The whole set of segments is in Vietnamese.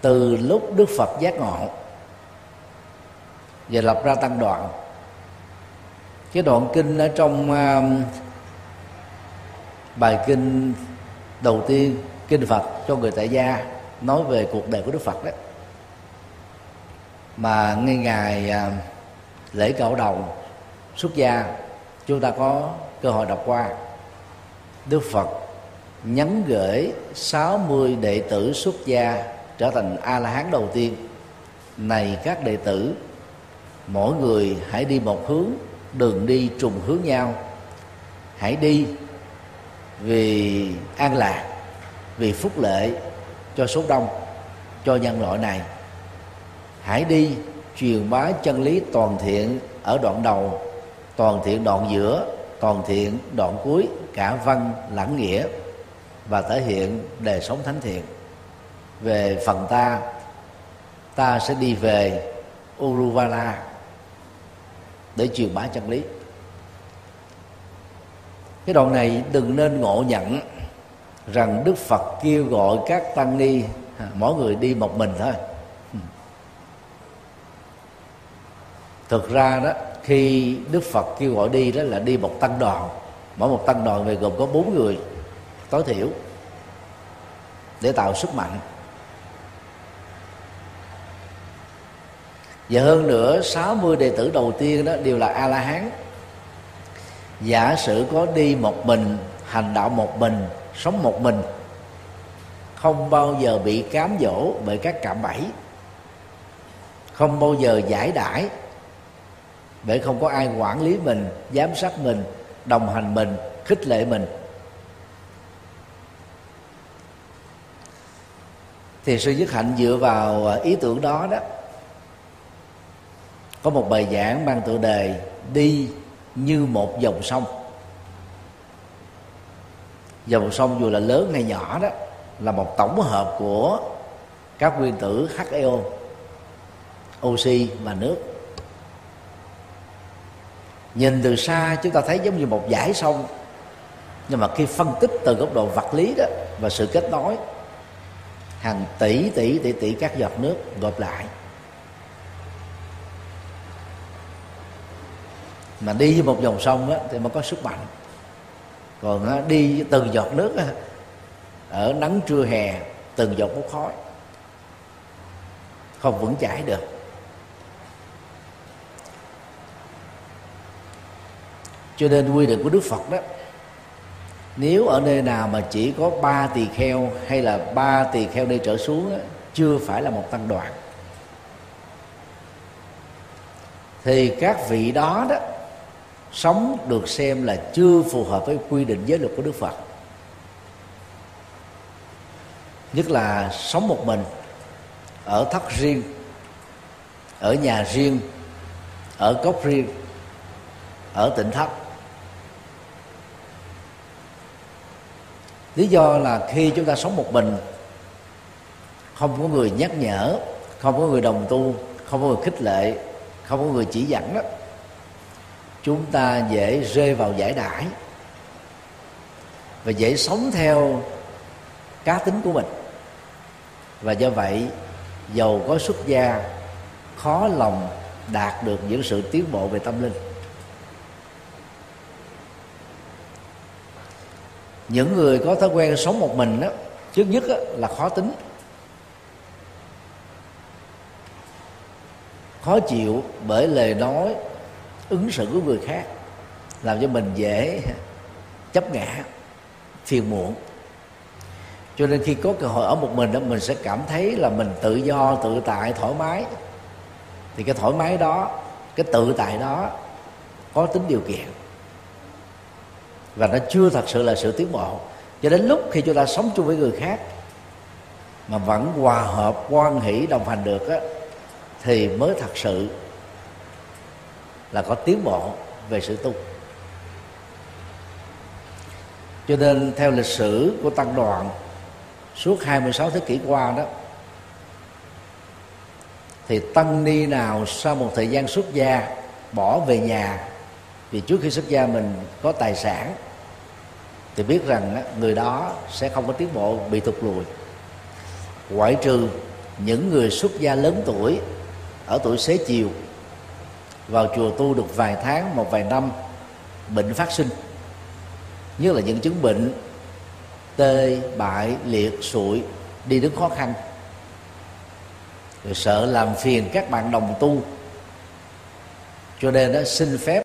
từ lúc đức phật giác ngộ và lập ra tăng đoạn cái đoạn kinh ở trong uh, bài kinh đầu tiên kinh phật cho người tại gia nói về cuộc đời của đức phật đó. Mà ngay ngày uh, lễ cạo đầu xuất gia chúng ta có cơ hội đọc qua. Đức phật nhắn gửi 60 đệ tử xuất gia trở thành a la hán đầu tiên. Này các đệ tử, mỗi người hãy đi một hướng, đường đi trùng hướng nhau. Hãy đi vì an lạc, vì phúc lệ cho số đông, cho nhân loại này. Hãy đi truyền bá chân lý toàn thiện ở đoạn đầu, toàn thiện đoạn giữa, toàn thiện đoạn cuối, cả văn lẫn nghĩa và thể hiện đời sống thánh thiện về phần ta ta sẽ đi về Uruvala để truyền bá chân lý. Cái đoạn này đừng nên ngộ nhận rằng Đức Phật kêu gọi các tăng ni à, mỗi người đi một mình thôi. Thực ra đó, khi Đức Phật kêu gọi đi đó là đi một tăng đoàn. Mỗi một tăng đoàn về gồm có bốn người, tối thiểu, để tạo sức mạnh. Và hơn nữa 60 đệ tử đầu tiên đó đều là a la hán giả sử có đi một mình, hành đạo một mình, sống một mình, không bao giờ bị cám dỗ bởi các cạm bẫy, không bao giờ giải đãi bởi không có ai quản lý mình, giám sát mình, đồng hành mình, khích lệ mình. Thì sư dứt hạnh dựa vào à, ý tưởng đó đó có một bài giảng mang tựa đề đi như một dòng sông. Dòng sông dù là lớn hay nhỏ đó, là một tổng hợp của các nguyên tử HEO oxy và nước. Nhìn từ xa chúng ta thấy giống như một dải sông, nhưng mà khi phân tích từ góc độ vật lý đó và sự kết nối, hàng tỷ tỷ tỷ tỷ các giọt nước gộp lại. Mà đi với một dòng sông á, thì mới có sức mạnh. Còn á, đi từng giọt nước á, ở nắng trưa hè từng giọt bốc khói không vững chãi được. Cho nên quy định của đức phật đó nếu ở nơi nào mà chỉ có ba tỳ kheo hay là ba tỳ kheo đi trở xuống đó, chưa phải là một tăng đoàn thì các vị đó đó sống được xem là chưa phù hợp với quy định giới luật của đức phật. Nhất là sống một mình, ở thất riêng, ở nhà riêng, ở cốc riêng, ở tỉnh thất. Lý do là khi chúng ta sống một mình, không có người nhắc nhở, không có người đồng tu, không có người khích lệ, không có người chỉ dẫn đó chúng ta dễ rơi vào giải đãi và dễ sống theo cá tính của mình. Và do vậy giàu có xuất gia khó lòng đạt được những sự tiến bộ về tâm linh. Những người có thói quen sống một mình đó trước nhất đó, là khó tính. Khó chịu bởi lời nói ứng xử của người khác làm cho mình dễ chấp ngã phiền muộn. Cho nên khi có cơ hội ở một mình đó mình sẽ cảm thấy là mình tự do tự tại thoải mái. Thì cái thoải mái đó cái tự tại đó có tính điều kiện. Và nó chưa thật sự là sự tiến bộ. Cho đến lúc khi chúng ta sống chung với người khác mà vẫn hòa hợp quan hỷ đồng hành được á, thì mới thật sự là có tiến bộ về sự tu. Cho nên theo lịch sử của tăng đoàn, suốt 26 thế kỷ qua đó, thì tăng ni nào sau một thời gian xuất gia, bỏ về nhà, vì trước khi xuất gia mình có tài sản, thì biết rằng người đó sẽ không có tiến bộ, bị tụt lùi. Ngoại trừ những người xuất gia lớn tuổi ở tuổi xế chiều vào chùa tu được vài tháng, một vài năm, bệnh phát sinh. Nhất là những chứng bệnh tê, bại, liệt, sụi, đi đứng khó khăn. Rồi sợ làm phiền các bạn đồng tu. Cho nên đó xin phép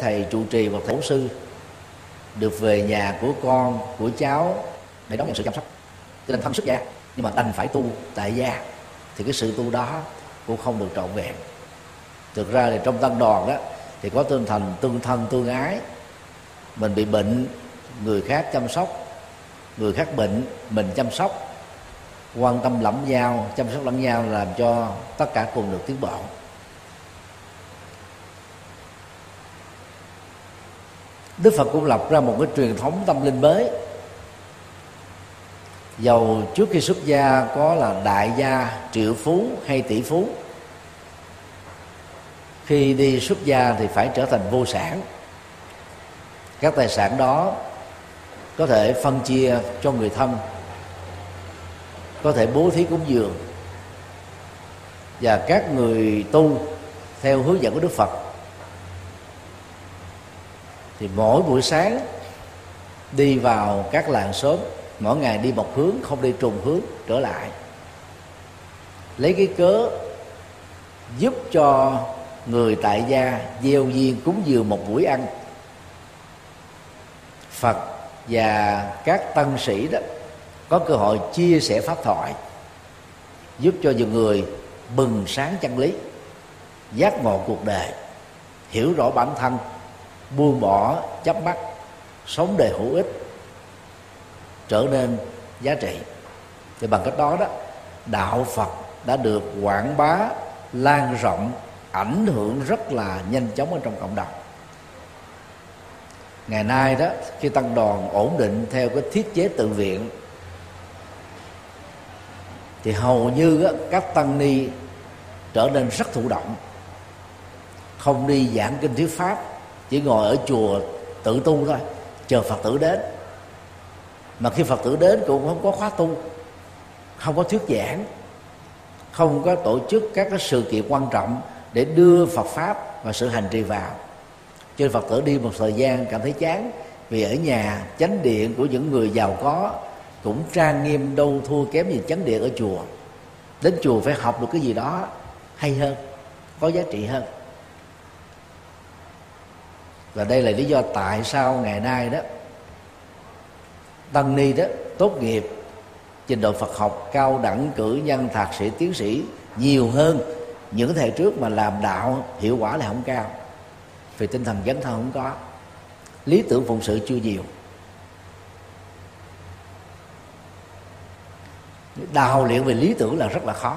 thầy trụ trì và thầy sư được về nhà của con, của cháu để đón nhận sự chăm sóc. Cho nên thân xuất gia nhưng mà đành phải tu tại gia. Thì cái sự tu đó cũng không được trọn vẹn. Thực ra thì trong tăng đoàn đó, thì có tinh thần tương thân, tương ái. Mình bị bệnh, người khác chăm sóc. Người khác bệnh, mình chăm sóc. Quan tâm lẫn nhau, chăm sóc lẫn nhau làm cho tất cả cùng được tiến bộ. Đức Phật cũng lập ra một cái truyền thống tâm linh mới. Dầu trước khi xuất gia có là đại gia, triệu phú hay tỷ phú. Khi đi xuất gia thì phải trở thành vô sản. Các tài sản đó có thể phân chia cho người thân có thể bố thí cúng dường và các người tu theo hướng dẫn của Đức Phật. Thì mỗi buổi sáng đi vào các làng xóm mỗi ngày đi một hướng, không đi trùng hướng, trở lại. Lấy cái cớ giúp cho người tại gia gieo duyên cúng dường một buổi ăn. Phật và các tân sĩ đó có cơ hội chia sẻ pháp thoại, giúp cho nhiều người bừng sáng chân lý, giác ngộ cuộc đời, hiểu rõ bản thân, buông bỏ chấp mắt, sống đời hữu ích trở nên giá trị. Thì bằng cách đó đó đạo phật đã được quảng bá lan rộng ảnh hưởng rất là nhanh chóng ở trong cộng đồng. Ngày nay đó khi tăng đoàn ổn định theo cái thiết chế tự viện thì hầu như đó, các tăng ni trở nên rất thụ động. Không đi giảng kinh thuyết pháp chỉ ngồi ở chùa tự tu thôi chờ phật tử đến mà khi phật tử đến cũng không có khóa tu, không có thuyết giảng, không có tổ chức các cái sự kiện quan trọng để đưa phật pháp và sự hành trì vào. Cho nên phật tử đi một thời gian cảm thấy chán, vì ở nhà chánh điện của những người giàu có cũng trang nghiêm đâu thua kém gì chánh điện ở chùa. Đến chùa phải học được cái gì đó hay hơn, có giá trị hơn. Và đây là lý do tại sao ngày nay đó tăng ni đó, tốt nghiệp. Trình độ Phật học cao đẳng cử nhân, thạc sĩ, tiến sĩ, nhiều hơn những thầy trước mà làm đạo, hiệu quả là không cao. Vì tinh thần dấn thân không có. Lý tưởng phụng sự chưa nhiều. Đào luyện về lý tưởng là rất là khó.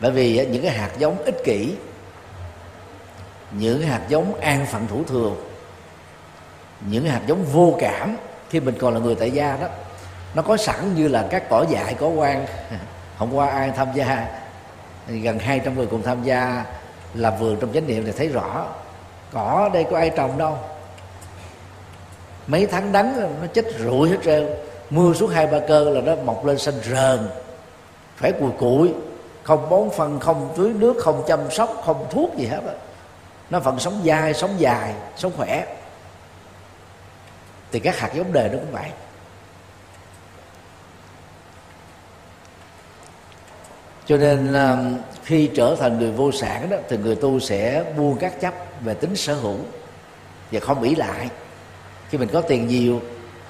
Bởi vì những cái hạt giống ích kỷ, những hạt giống an phận thủ thường những hạt giống vô cảm khi mình còn là người tại gia đó, nó có sẵn như là các cỏ dại có quan. Hôm qua ai tham gia? Gần 200 người cùng tham gia làm vườn trong chánh niệm thì thấy rõ. Cỏ đây có ai trồng đâu. Mấy tháng đắng nó chết rụi hết trơn. Mưa xuống hai ba cơn là nó mọc lên xanh rờn. Phải cùi cụi. Không bón phân, không tưới nước, không chăm sóc, không thuốc gì hết đó. nó vẫn sống dai, sống dài, sống khỏe thì các hạt giống đề nó cũng vậy. Cho nên ờ, khi trở thành người vô sản đó thì người tu sẽ buông các chấp về tính sở hữu và không ỷ lại. Khi mình có tiền nhiều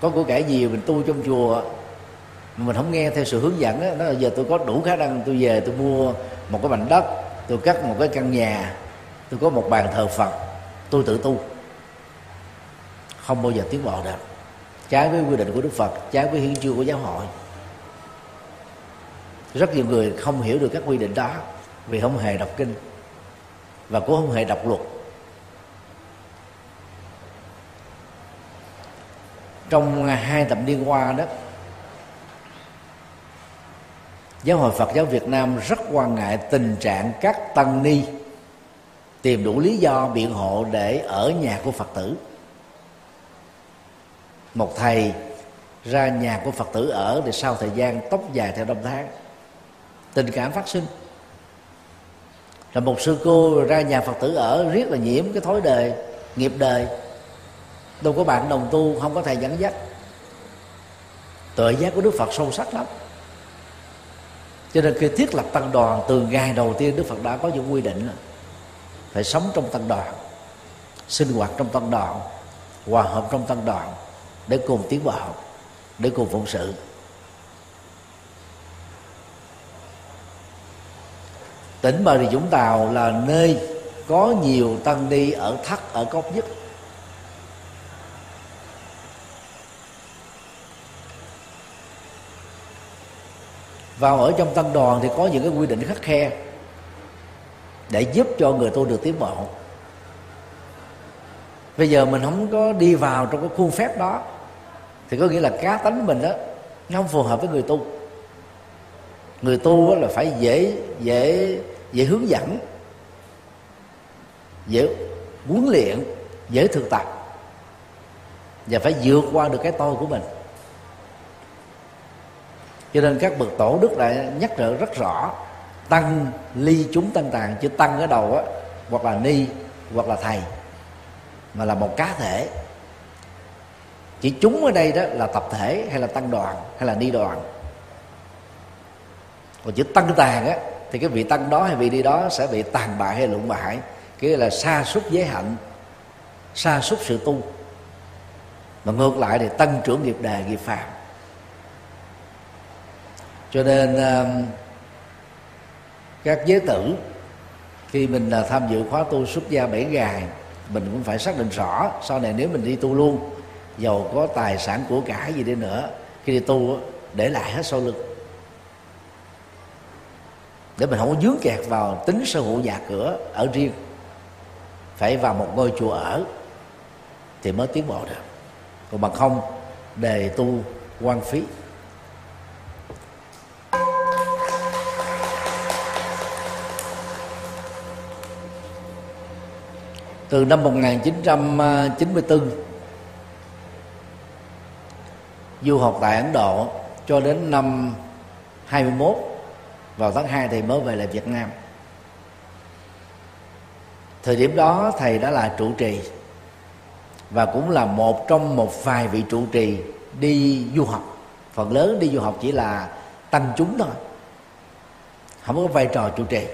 có của cải nhiều mình tu trong chùa mà mình không nghe theo sự hướng dẫn đó, đó là giờ tôi có đủ khả năng tôi về tôi mua một cái mảnh đất tôi cắt một cái căn nhà tôi có một bàn thờ phật tôi tự tu không bao giờ tiến bộ được. Trái với quy định của đức phật, trái với hiến chương của giáo hội. Rất nhiều người không hiểu được các quy định đó vì không hề đọc kinh và cũng không hề đọc luật. Trong hai thập niên qua đó, giáo hội phật giáo việt nam rất quan ngại tình trạng các tăng ni tìm đủ lý do biện hộ để ở nhà của phật tử một thầy ra nhà của phật tử ở thì sau thời gian tóc dài theo năm tháng. Tình cảm phát sinh. Là một sư cô ra nhà phật tử ở riết là nhiễm cái thói đời, nghiệp đời. Đâu có bạn đồng tu, không có thầy dẫn dắt. Tội giác của đức phật sâu sắc lắm. Cho nên khi thiết lập tăng đoàn từ ngày đầu tiên đức phật đã có những quy định là phải sống trong tăng đoàn, sinh hoạt trong tăng đoàn, hòa hợp trong tăng đoàn để cùng tiến vào học, để cùng phụng sự. Tỉnh bà rịa vũng tàu là nơi có nhiều tăng ni ở thắt ở cốc nhất. Vào ở trong tăng đoàn thì có những cái quy định khắc khe để giúp cho người tu được tiến bộ bây giờ mình không có đi vào trong cái khuôn phép đó, thì có nghĩa là cá tánh mình đó, nó không phù hợp với người tu. Người tu là phải dễ dễ dễ hướng dẫn, dễ huấn luyện, dễ thực tập, và phải vượt qua được cái tôi của mình. Cho nên các bậc tổ đức lại nhắc nhở rất rõ, tăng ly chúng tăng tàng chứ tăng ở đầu á, hoặc là ni, hoặc là thầy mà là một cá thể. Chỉ chúng ở đây đó là tập thể hay là tăng đoàn hay là ni đoàn. Còn chữ tăng tàn á, thì cái vị tăng đó hay vị đi đó sẽ bị tàn bại hay lụng bại, cái là xa sút giới hạnh xa sút sự tu. Mà ngược lại thì tăng trưởng nghiệp đề, nghiệp phạm cho nên um, các giới tử khi mình là tham dự khóa tu xuất gia bảy ngày mình cũng phải xác định rõ, sau này nếu mình đi tu luôn giàu có tài sản của cải gì đi nữa, khi đi tu để lại hết sau lưng. Để mình không có dướng kẹt vào tính sở hữu nhà cửa ở riêng, phải vào một ngôi chùa ở thì mới tiến bộ được. Còn bằng không, đề tu quan phí. Từ năm 1994 du học tại Ấn Độ cho đến năm 21 vào tháng 2 thì mới về lại Việt Nam. Thời điểm đó thầy đã là trụ trì và cũng là một trong một vài vị trụ trì đi du học. Phần lớn đi du học chỉ là tăng chúng thôi, không có vai trò trụ trì.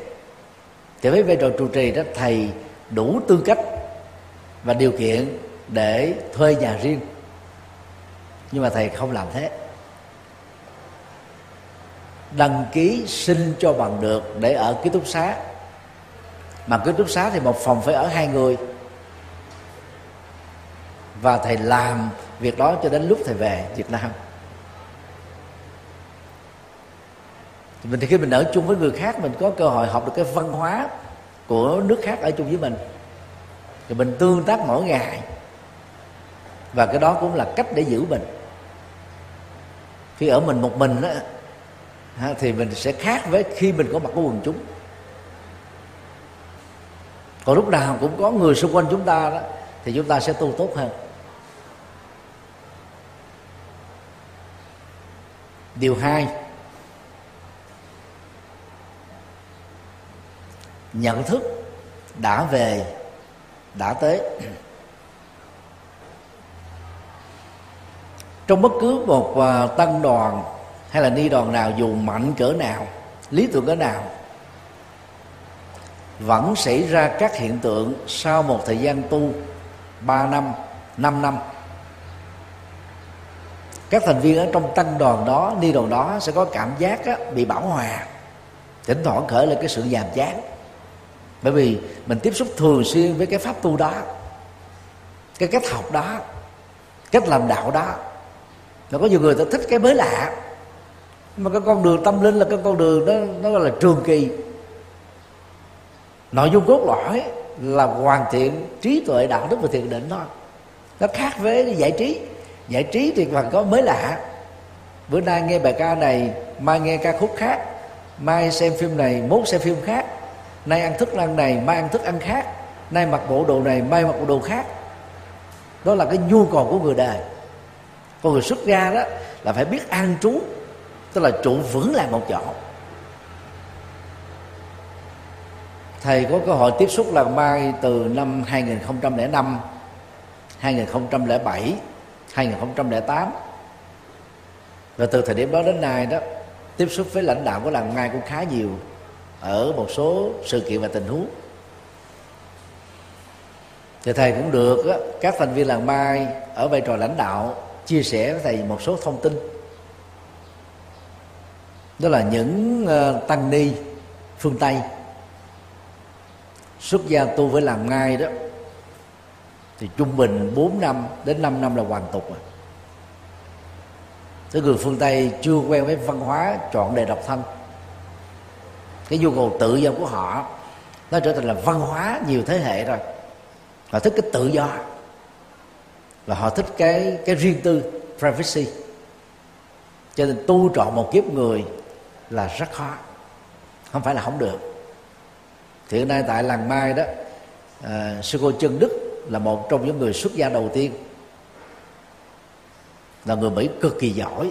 Thì với vai trò trụ trì đó, thầy đủ tư cách và điều kiện để thuê nhà riêng. Nhưng mà thầy không làm thế. Đăng ký xin cho bằng được để ở ký túc xá. Mà ký túc xá thì một phòng phải ở hai người. Và thầy làm việc đó cho đến lúc thầy về Việt Nam. Mình thì khi mình ở chung với người khác, mình có cơ hội học được cái văn hóa của nước khác ở chung với mình. Thì mình tương tác mỗi ngày. Và cái đó cũng là cách để giữ mình. Khi ở mình một mình á thì mình sẽ khác với khi mình có mặt của quần chúng. Còn lúc nào cũng có người xung quanh chúng ta đó, thì chúng ta sẽ tu tốt hơn. Điều hai nhận thức đã về đã tới. Trong bất cứ một à, tăng đoàn hay là ni đoàn nào dù mạnh cỡ nào lý tưởng cỡ nào vẫn xảy ra các hiện tượng sau một thời gian tu 3 năm 5 năm. Các thành viên ở trong tăng đoàn đó ni đoàn đó sẽ có cảm giác á, bị bảo hòa thỉnh thoảng khởi lên cái sự nhàm chán bởi vì mình tiếp xúc thường xuyên với cái pháp tu đó, cái cách học đó, cách làm đạo đó. Nó có nhiều người ta thích cái mới lạ. Mà cái con đường tâm linh là cái con đường đó, nó gọi là trường kỳ. Nội dung cốt lõi là hoàn thiện trí tuệ đạo đức và thiền định thôi. Nó khác với giải trí. Giải trí thì còn có mới lạ. Bữa nay nghe bài ca này, mai nghe ca khúc khác, mai xem phim này, mốt xem phim khác nay ăn thức ăn này, mai ăn thức ăn khác. Nay mặc bộ đồ này, mai mặc bộ đồ khác. Đó là cái nhu cầu của người đời. Con người xuất gia đó là phải biết an trú, tức là trụ vững lại một chỗ. Thầy có cơ hội tiếp xúc làng mai từ năm 2005 2007 2008 và từ thời điểm đó đến nay đó, tiếp xúc với lãnh đạo của làng mai cũng khá nhiều ở một số sự kiện và tình huống. Thì thầy cũng được á, các thành viên làng mai ở vai trò lãnh đạo chia sẻ với thầy một số thông tin. Đó là những uh, tăng ni phương tây. Xuất gia tu với làm ngay đó thì trung bình 4 năm đến 5 năm là hoàn tục rồi. Tới người phương Tây chưa quen với văn hóa chọn đề độc thân. Cái nhu cầu tự do của họ Nó trở thành là văn hóa nhiều thế hệ rồi. Họ thích cái tự do. Là họ thích cái cái riêng tư Privacy. Cho nên tu trọn một kiếp người Là rất khó. Không phải là không được. Thì hiện nay tại làng mai đó à, sư cô chân đức là một trong những người xuất gia đầu tiên. Là người mỹ cực kỳ giỏi.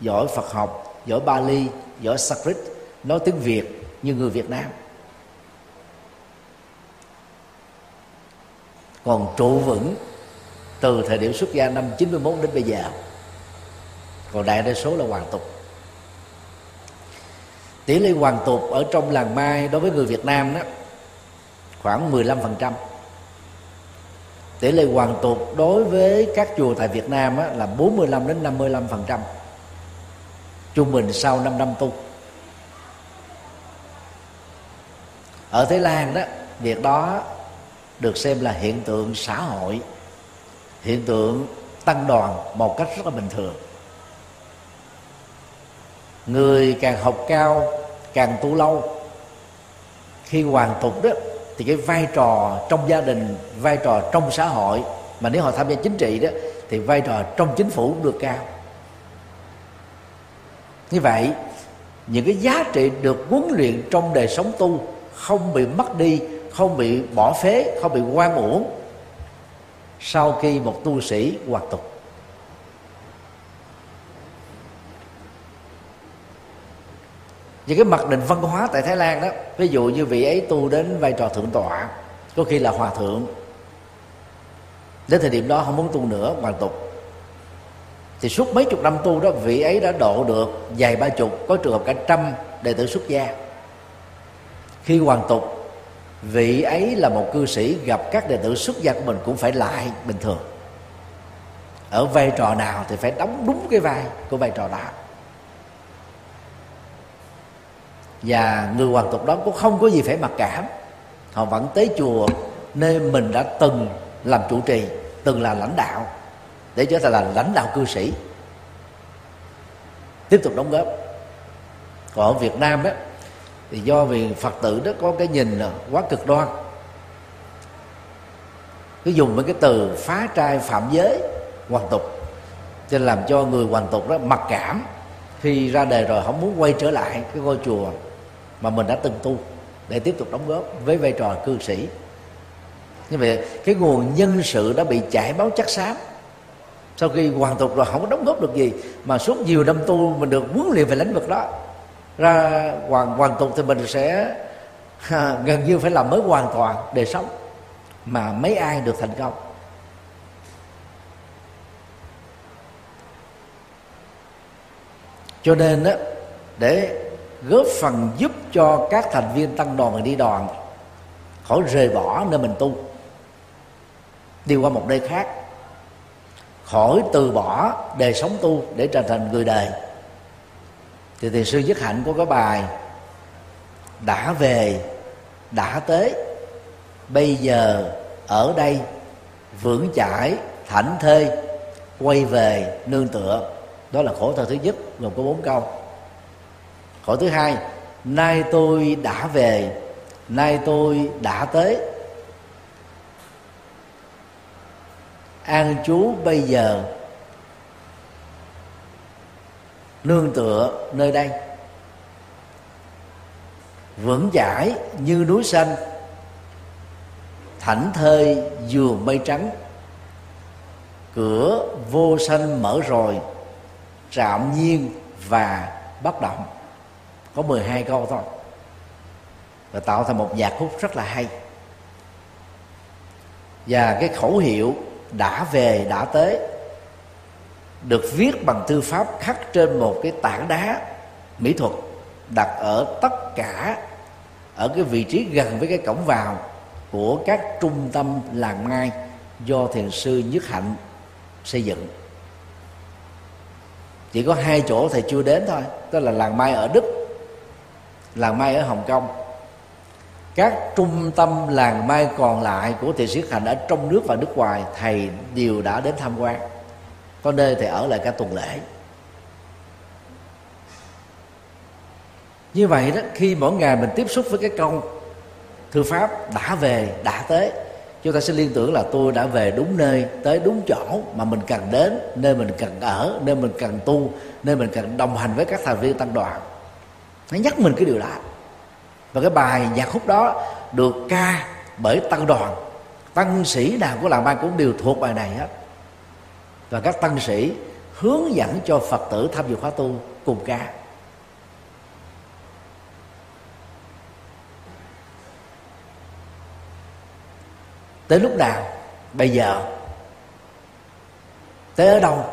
Giỏi phật học giỏi bali giỏi sanskrit nói tiếng việt như người việt nam. Còn trụ vững từ thời điểm xuất gia năm 91 đến bây giờ còn đại đa số là hoàn tục. Tỷ lệ hoàn tục ở trong làng mai đối với người Việt Nam đó khoảng 15% tỷ lệ hoàn tục đối với các chùa tại Việt Nam á, là 45 đến 55% trung bình sau 5 năm tu. Ở Thái Lan đó, việc đó được xem là hiện tượng xã hội, hiện tượng tăng đoàn một cách rất là bình thường. Người càng học cao, càng tu lâu, khi hoàn tục đó, thì cái vai trò trong gia đình, vai trò trong xã hội, mà nếu họ tham gia chính trị đó, thì vai trò trong chính phủ cũng được cao. Như vậy, những cái giá trị được huấn luyện trong đời sống tu không bị mất đi, không bị bỏ phế, không bị quan uổng sau khi một tu sĩ hoạt tục. Những cái mặc định văn hóa tại thái lan đó, ví dụ như vị ấy tu đến vai trò thượng tọa, có khi là hòa thượng. Đến thời điểm đó không muốn tu nữa, hoàn tục. Thì suốt mấy chục năm tu đó, vị ấy đã độ được vài ba chục, có trường hợp cả trăm đệ tử xuất gia khi hoàn tục, vị ấy là một cư sĩ gặp các đệ tử xuất gia của mình cũng phải lại bình thường. Ở vai trò nào thì phải đóng đúng cái vai của vai trò đó. Và người hoàng tục đó cũng không có gì phải mặc cảm. Họ vẫn tới chùa nơi mình đã từng làm chủ trì, từng là lãnh đạo, để trở thành là lãnh đạo cư sĩ. Tiếp tục đóng góp. Còn ở Việt Nam đó thì do vì Phật tử đó có cái nhìn là quá cực đoan. Cứ dùng mấy cái từ phá trai phạm giới hoàn tục. Cho nên làm cho người hoàn tục đó mặc cảm. Khi ra đề rồi không muốn quay trở lại cái ngôi chùa mà mình đã từng tu để tiếp tục đóng góp với vai trò cư sĩ. Như vậy, cái nguồn nhân sự đã bị chảy máu chắc xám. Sau khi hoàn tục rồi không có đóng góp được gì, mà suốt nhiều năm tu mình được huấn luyện về lĩnh vực đó ra hoàn hoàn tục thì mình sẽ gần như phải làm mới hoàn toàn để sống. Mà mấy ai được thành công. Cho nên đó để góp phần giúp cho các thành viên tăng đoàn và đi đoàn, khỏi rời bỏ nơi mình tu, đi qua một nơi khác, khỏi từ bỏ đời sống tu để trở thành người đời thì thiền sư nhất hạnh có cái bài, đã về, đã tới, bây giờ ở đây, vững chãi, thảnh thơi, quay về nương tựa. Đó là khổ thơ thứ nhất, gồm có bốn câu. Khổ thứ hai, nay tôi đã về, nay tôi đã tới. An chú bây giờ nương tựa nơi đây. Vững chãi như núi xanh, thảnh thơi giường mây trắng. Cửa vô sanh mở rồi, trạm nhiên và bất động. Có 12 câu thôi. Và tạo thành một nhạc khúc rất là hay. Và cái khẩu hiệu đã về, đã tới được viết bằng thư pháp khắc trên một cái tảng đá mỹ thuật đặt ở tất cả, ở cái vị trí gần với cái cổng vào của các trung tâm làng mai do thiền sư nhất hạnh xây dựng. Chỉ có hai chỗ thầy chưa đến thôi đó là làng mai ở đức, làng mai ở hồng kông. Các trung tâm làng mai còn lại của thiền sĩ hạnh ở trong nước và nước ngoài, thầy đều đã đến tham quan có nơi thì ở lại cả tuần lễ. Như vậy đó, khi mỗi ngày mình tiếp xúc với cái câu thư pháp đã về, đã tới, chúng ta sẽ liên tưởng là tôi đã về đúng nơi, tới đúng chỗ mà mình cần đến, nơi mình cần ở, nơi mình cần tu, nơi mình cần đồng hành với các thành viên tăng đoàn. Nó nhắc mình cái điều đó. Và cái bài nhạc khúc đó được ca bởi tăng đoàn. Tăng sĩ nào của làng ba cũng đều thuộc bài này hết và các tăng sĩ hướng dẫn cho phật tử tham dự khóa tu cùng ca. Tới lúc nào? Bây giờ. Tới ở đâu?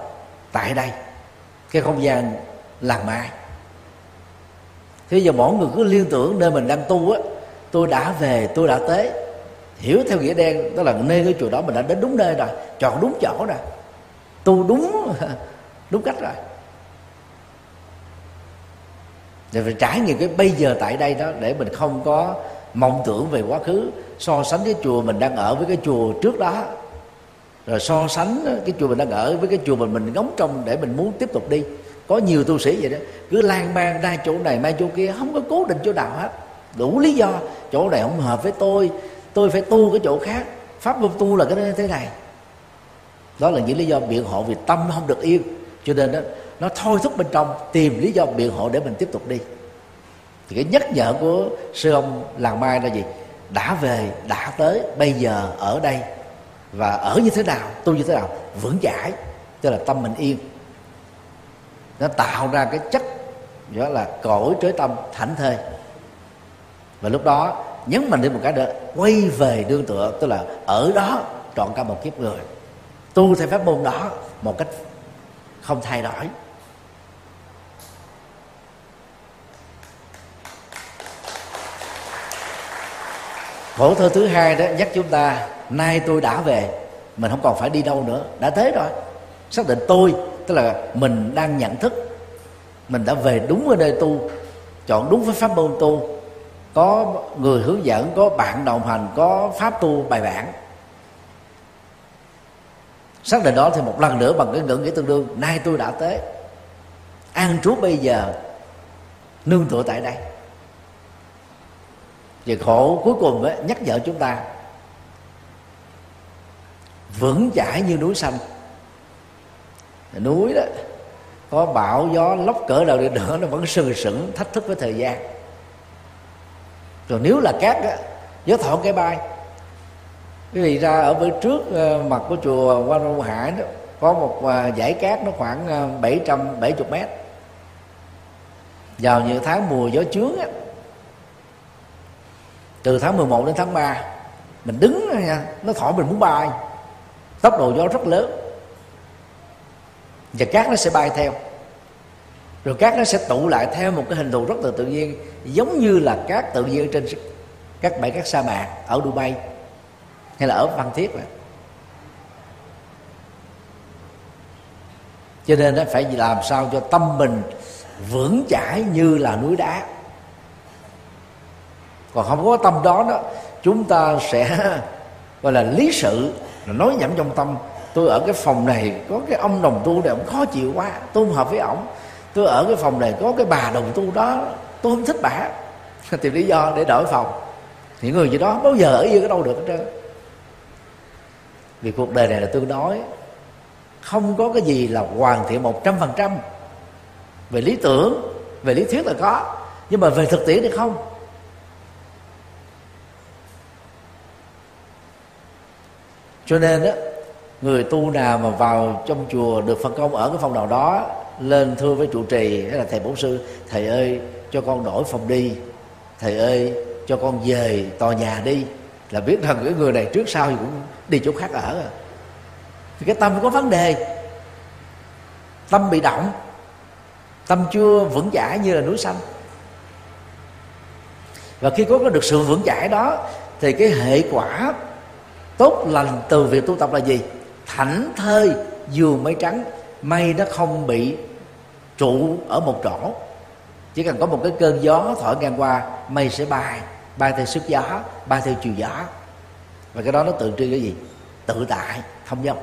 Tại đây. Cái không gian làng mai. Thế giờ mỗi người cứ liên tưởng nơi mình đang tu á. Tôi đã về, tôi đã tới. Hiểu theo nghĩa đen đó là nơi cái chùa đó mình đã đến đúng nơi rồi, chọn đúng chỗ rồi tu đúng. Đúng cách rồi. Để phải trải nghiệm cái bây giờ tại đây đó để mình không có mộng tưởng về quá khứ. So sánh cái chùa mình đang ở với cái chùa trước đó. Rồi so sánh cái chùa mình đang ở với cái chùa mình mình ngóng trong để mình muốn tiếp tục đi. Có nhiều tu sĩ vậy đó. Cứ lan man ra chỗ này, mai chỗ kia, không có cố định chỗ nào hết. Đủ lý do. Chỗ này không hợp với tôi. Tôi phải tu cái chỗ khác. Pháp môn tu là cái thế này đó là những lý do biện hộ vì tâm nó không được yên. Cho nên đó, nó thôi thúc bên trong tìm lý do biện hộ để mình tiếp tục đi. Thì cái nhắc nhở của sư ông làng mai là gì? Đã về đã tới bây giờ ở đây. Và ở như thế nào tu như thế nào vững chãi. Tức là tâm mình yên. Nó tạo ra cái chất đó là cõi trới tâm thảnh thơi. Và lúc đó nhấn mạnh đến một cái nữa quay về đương tựa tức là ở đó trọn cả một kiếp người tu theo pháp môn đó một cách không thay đổi. Khổ thơ thứ hai đó nhắc chúng ta, nay tôi đã về, mình không còn phải đi đâu nữa. Đã tới rồi. Xác định tôi, tức là mình đang nhận thức, mình đã về đúng ở nơi tu, chọn đúng với pháp môn tu. Có người hướng dẫn, có bạn đồng hành, có pháp tu bài bản xác định đó thì một lần nữa bằng cái ngữ nghĩa tương đương nay tôi đã tới. An trú bây giờ nương tựa tại đây. Và khổ cuối cùng ấy, nhắc nhở chúng ta vững chãi như núi xanh. Núi đó có bão gió lốc cỡ nào đi nữa nó vẫn sừng sững thách thức với thời gian. Rồi nếu là cát á gió thổi cái bay quý vị ra ở bên trước ờ, mặt của chùa Quan Âm Hải đó có một dải dãy cát nó khoảng ờ, uh, 770 mét. Vào những tháng mùa gió chướng á từ tháng 11 đến tháng 3 mình đứng nha nó thổi mình muốn bay. Tốc độ gió rất lớn. Và cát nó sẽ bay theo. Rồi cát nó sẽ tụ lại theo một cái hình thù rất là tự nhiên giống như là cát tự nhiên trên các bãi cát sa mạc ở Dubai hay là ở Phan Thiết này. cho nên nó phải làm sao cho tâm mình vững chãi như là núi đá. Còn không có tâm đó đó, chúng ta sẽ, gọi là lý sự, là nói nhẩm trong tâm. Tôi ở cái phòng này có cái ông đồng tu này, ông khó chịu quá, tôi không hợp với ổng. Tôi ở cái phòng này có cái bà đồng tu đó, tôi không thích bà. Tìm lý do để đổi phòng. Những người gì đó, bao giờ ở yêu cái đâu được hết trơn vì cuộc đời này là tương đối. Không có cái gì là hoàn thiện một trăm phần trăm. Về lý tưởng, về lý thuyết là có. Nhưng mà về thực tiễn thì không. Cho nên đó người tu nào mà vào trong chùa được phân công ở cái phòng nào đó, lên thưa với trụ trì hay là thầy bổn sư, thầy ơi, cho con đổi phòng đi. Thầy ơi, cho con về tòa nhà đi. Là biết rằng cái người này trước sau thì cũng đi chỗ khác ở. Thì cái tâm có vấn đề. Tâm bị động. Tâm chưa vững chãi như là núi xanh. Và khi có được sự vững chãi đó, thì cái hệ quả tốt lành từ việc tu tập là gì? Thảnh thơi dù mây trắng, mây nó không bị trụ ở một chỗ. Chỉ cần có một cái cơn gió thổi ngang qua, mây sẽ bay. Bay theo sức gió, bay theo chiều gió và cái đó nó tượng trưng cái gì? Tự tại, thông dong,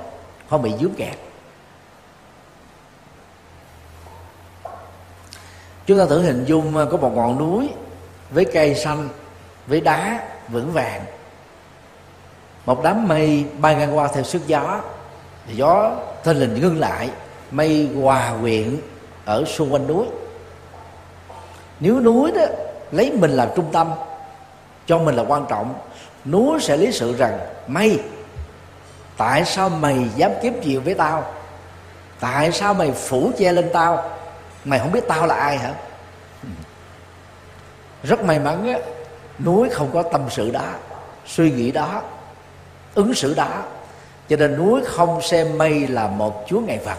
không bị dướng kẹt. Chúng ta thử hình dung à, có một ngọn núi với cây xanh, với đá vững vàng. Một đám mây bay ngang qua theo sức gió. Thì gió thình lình ngưng lại, mây hòa quyện ở xung quanh núi. Nếu núi đó lấy mình làm trung tâm, cho mình là quan trọng núi sẽ lý sự rằng mây tại sao mày dám kiếm chuyện với tao? Tại sao mày phủ che lên tao? Mày không biết tao là ai hả? Rất may mắn á, núi không có tâm sự đó suy nghĩ đó ứng xử đó cho nên núi không xem mây là một chúa ngày phật.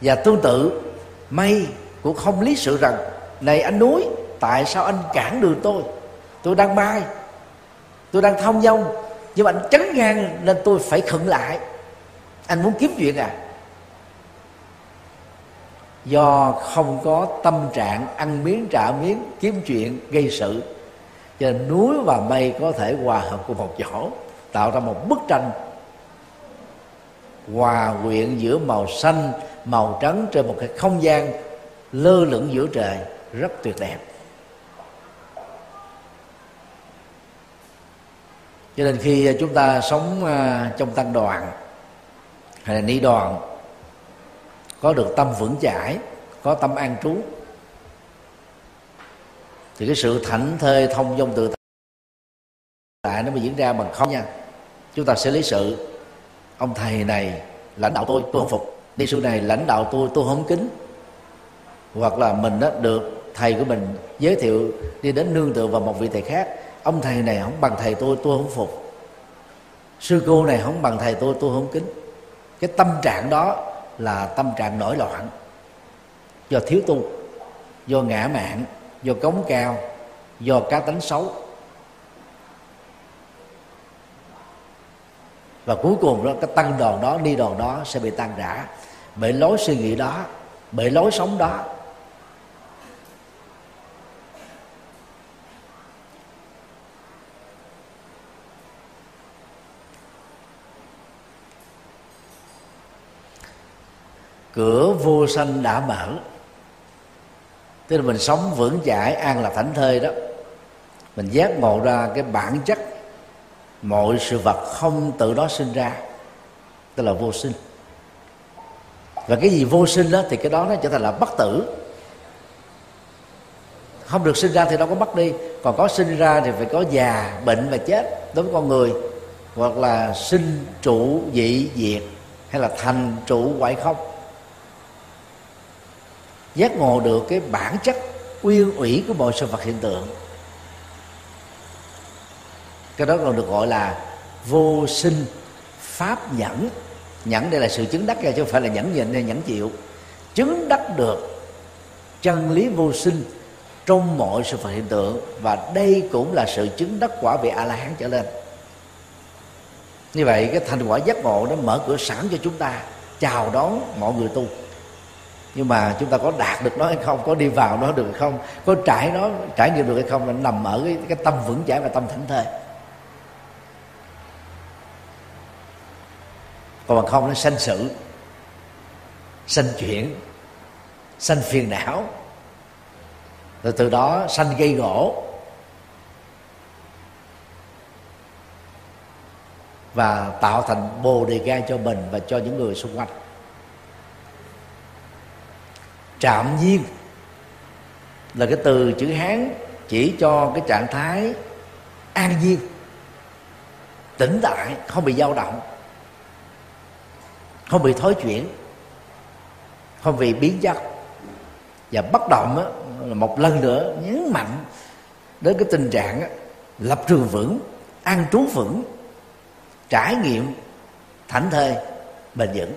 Và tương tự, mây cũng không lý sự rằng, này anh núi, tại sao anh cản đường tôi? Tôi đang bay. Tôi đang thông dong. Nhưng mà anh chấn ngang nên tôi phải khựng lại. Anh muốn kiếm chuyện à? Do không có tâm trạng ăn miếng trả miếng kiếm chuyện gây sự, cho nên núi và mây có thể hòa hợp cùng một chỗ, tạo ra một bức tranh hòa quyện giữa màu xanh, màu trắng trên một cái không gian lơ lửng giữa trời, rất tuyệt đẹp. Cho nên khi à, chúng ta sống à, trong tăng đoàn hay là ni đoàn, có được tâm vững chãi, có tâm an trú, thì cái sự thảnh thơi thông dong tự tại nó mới diễn ra bằng không nha. Chúng ta sẽ lý sự, ông thầy này, lãnh đạo tôi tôi không phục. Đi sư này, lãnh đạo tôi tôi không kính. Hoặc là mình đó được thầy của mình giới thiệu đi đến nương tựa vào một vị thầy khác ông thầy này không bằng thầy tôi tôi không phục. Sư cô này không bằng thầy tôi tôi không kính. Cái tâm trạng đó là tâm trạng nổi loạn. Do thiếu tu, do ngã mạn do cống cao, do cá tính xấu. Và cuối cùng đó, cái tăng đoàn đó đi đoàn đó sẽ bị tan rã. Bởi lối suy nghĩ đó, bởi lối sống đó cửa vô sanh đã mở. Tức là mình sống vững chãi, an lạc thảnh thơi đó. Mình giác ngộ ra cái bản chất mọi sự vật không tự đó sinh ra, tức là vô sinh. Và cái gì vô sinh đó thì cái đó nó trở thành là bất tử. Không được sinh ra thì đâu có mất đi. Còn có sinh ra thì phải có già, bệnh và chết đối với con người, hoặc là sinh trụ dị diệt hay là thành trụ hoại không giác ngộ được cái bản chất uyên ủy của mọi sự vật hiện tượng. Cái đó còn được gọi là vô sinh pháp nhẫn. Nhẫn đây là sự chứng đắc ra chứ không phải là nhẫn nhịn hay nhẫn chịu. Chứng đắc được chân lý vô sinh trong mọi sự vật hiện tượng và đây cũng là sự chứng đắc quả vị a la hán trở lên. Như vậy, cái thành quả giác ngộ nó mở cửa sẵn cho chúng ta, chào đón mọi người tu nhưng mà chúng ta có đạt được nó hay không có đi vào nó được hay không có trải nó trải nghiệm được hay không là nằm ở cái, cái tâm vững chãi và tâm thảnh thơi. Còn bằng không nó sanh sự sanh chuyện sanh phiền não. Rồi từ đó sanh gây gỗ và tạo thành bồ đề ga cho mình và cho những người xung quanh trạm nhiên là cái từ chữ hán chỉ cho cái trạng thái an nhiên tĩnh tại không bị dao động. Không bị thối chuyển. Không bị biến chất. Và bất động là một lần nữa nhấn mạnh đến cái tình trạng lập trường vững, an trú vững, trải nghiệm thảnh thơi, bền vững.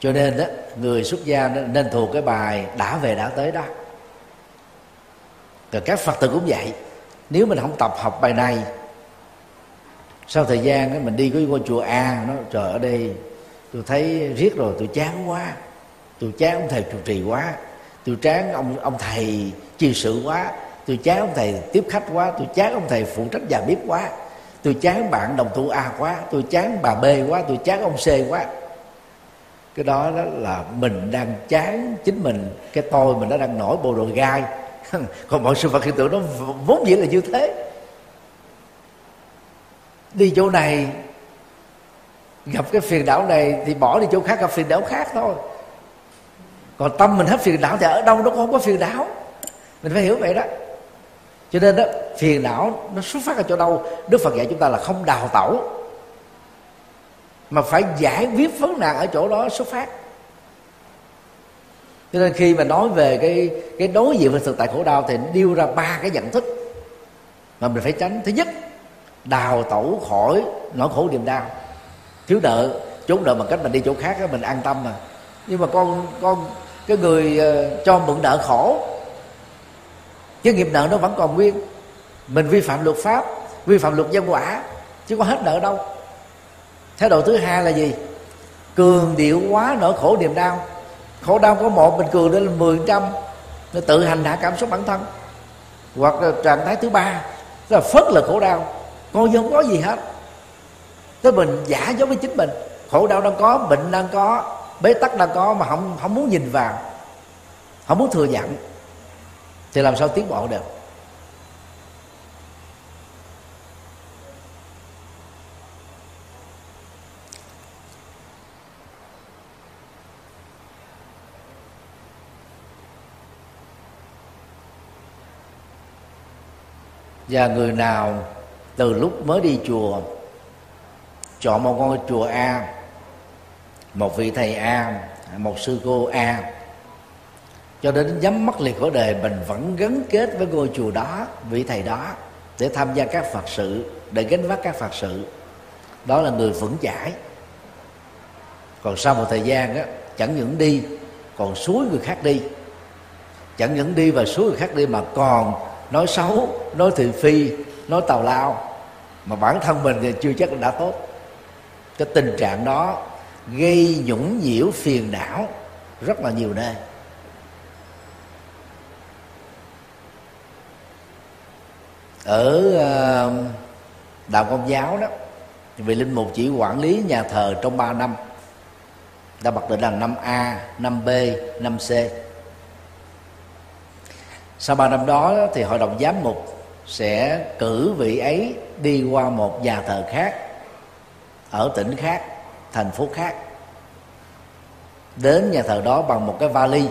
Cho nên đó người xuất gia nên thuộc cái bài đã về đã tới đó. Rồi các phật tử cũng vậy. Nếu mình không tập học bài này sau thời gian đó, mình đi với ngôi chùa a nó trời ở đây tôi thấy riết rồi tôi chán quá. Tôi chán ông thầy trụ trì quá. Tôi chán ông ông thầy chia sự quá. Tôi chán ông thầy tiếp khách quá. Tôi chán ông thầy phụ trách nhà bếp quá. Tôi chán bạn đồng tu a quá. Tôi chán bà b quá. Tôi chán ông c quá cái đó đó là mình đang chán chính mình. Cái tôi mình nó đang nổi bộ đồ gai. Còn mọi sự vật hiện tượng nó vốn dĩ là như thế. Đi chỗ này, gặp cái phiền não này thì bỏ đi chỗ khác, gặp phiền não khác thôi. Còn tâm mình hết phiền não thì ở đâu nó không có phiền não. Mình phải hiểu vậy đó. Cho nên đó, phiền não nó xuất phát ở chỗ đâu? Đức phật dạy chúng ta là không đào tẩu mà phải giải quyết vấn nạn ở chỗ đó xuất phát. Cho nên khi mà nói về cái cái đối diện với thực tại khổ đau thì điêu ra ba cái nhận thức mà mình phải tránh. Thứ nhất, đào tẩu khỏi nỗi khổ niềm đau. Thiếu nợ, trốn nợ bằng cách mình đi chỗ khác mình an tâm mà. Nhưng mà con con, cái người ờ, cho mượn nợ khổ, cái nghiệp nợ nó vẫn còn nguyên. Mình vi phạm luật pháp, vi phạm luật nhân quả, chứ có hết nợ đâu thái độ thứ hai là gì? Cường điệu quá nỗi khổ niềm đau. Khổ đau có một, mình cường lên mười trăm, nó tự hành hạ cảm xúc bản thân. Hoặc là trạng thái thứ ba là phớt là khổ đau. Con không có gì hết. Tới mình giả giống với chính mình. Khổ đau đang có, bệnh đang có, bế tắc đang có mà không không muốn nhìn vào. Không muốn thừa nhận. Thì làm sao tiến bộ được? Và người nào từ lúc mới đi chùa, chọn một ngôi chùa a, một vị thầy a, một sư cô a, cho đến nhắm mắt liệt khỏi đời, mình vẫn gắn kết với ngôi chùa đó, vị thầy đó, để tham gia các phật sự, để gánh vác các phật sự. Đó là người vững chãi. Còn sau một thời gian á, chẳng những đi, còn suối người khác đi. Chẳng những đi và suối người khác đi mà còn nói xấu nói thị phi nói tào lao. Mà bản thân mình thì chưa chắc đã tốt. Cái tình trạng đó gây nhũng nhiễu phiền não rất là nhiều nơi. Ở um, đạo công giáo đó vị linh mục chỉ quản lý nhà thờ trong 3 năm. Đã bật định là năm A, năm B, năm C sau ba năm đó thì hội đồng giám mục sẽ cử vị ấy đi qua một nhà thờ khác, ở tỉnh khác, thành phố khác. Đến nhà thờ đó bằng một cái vali.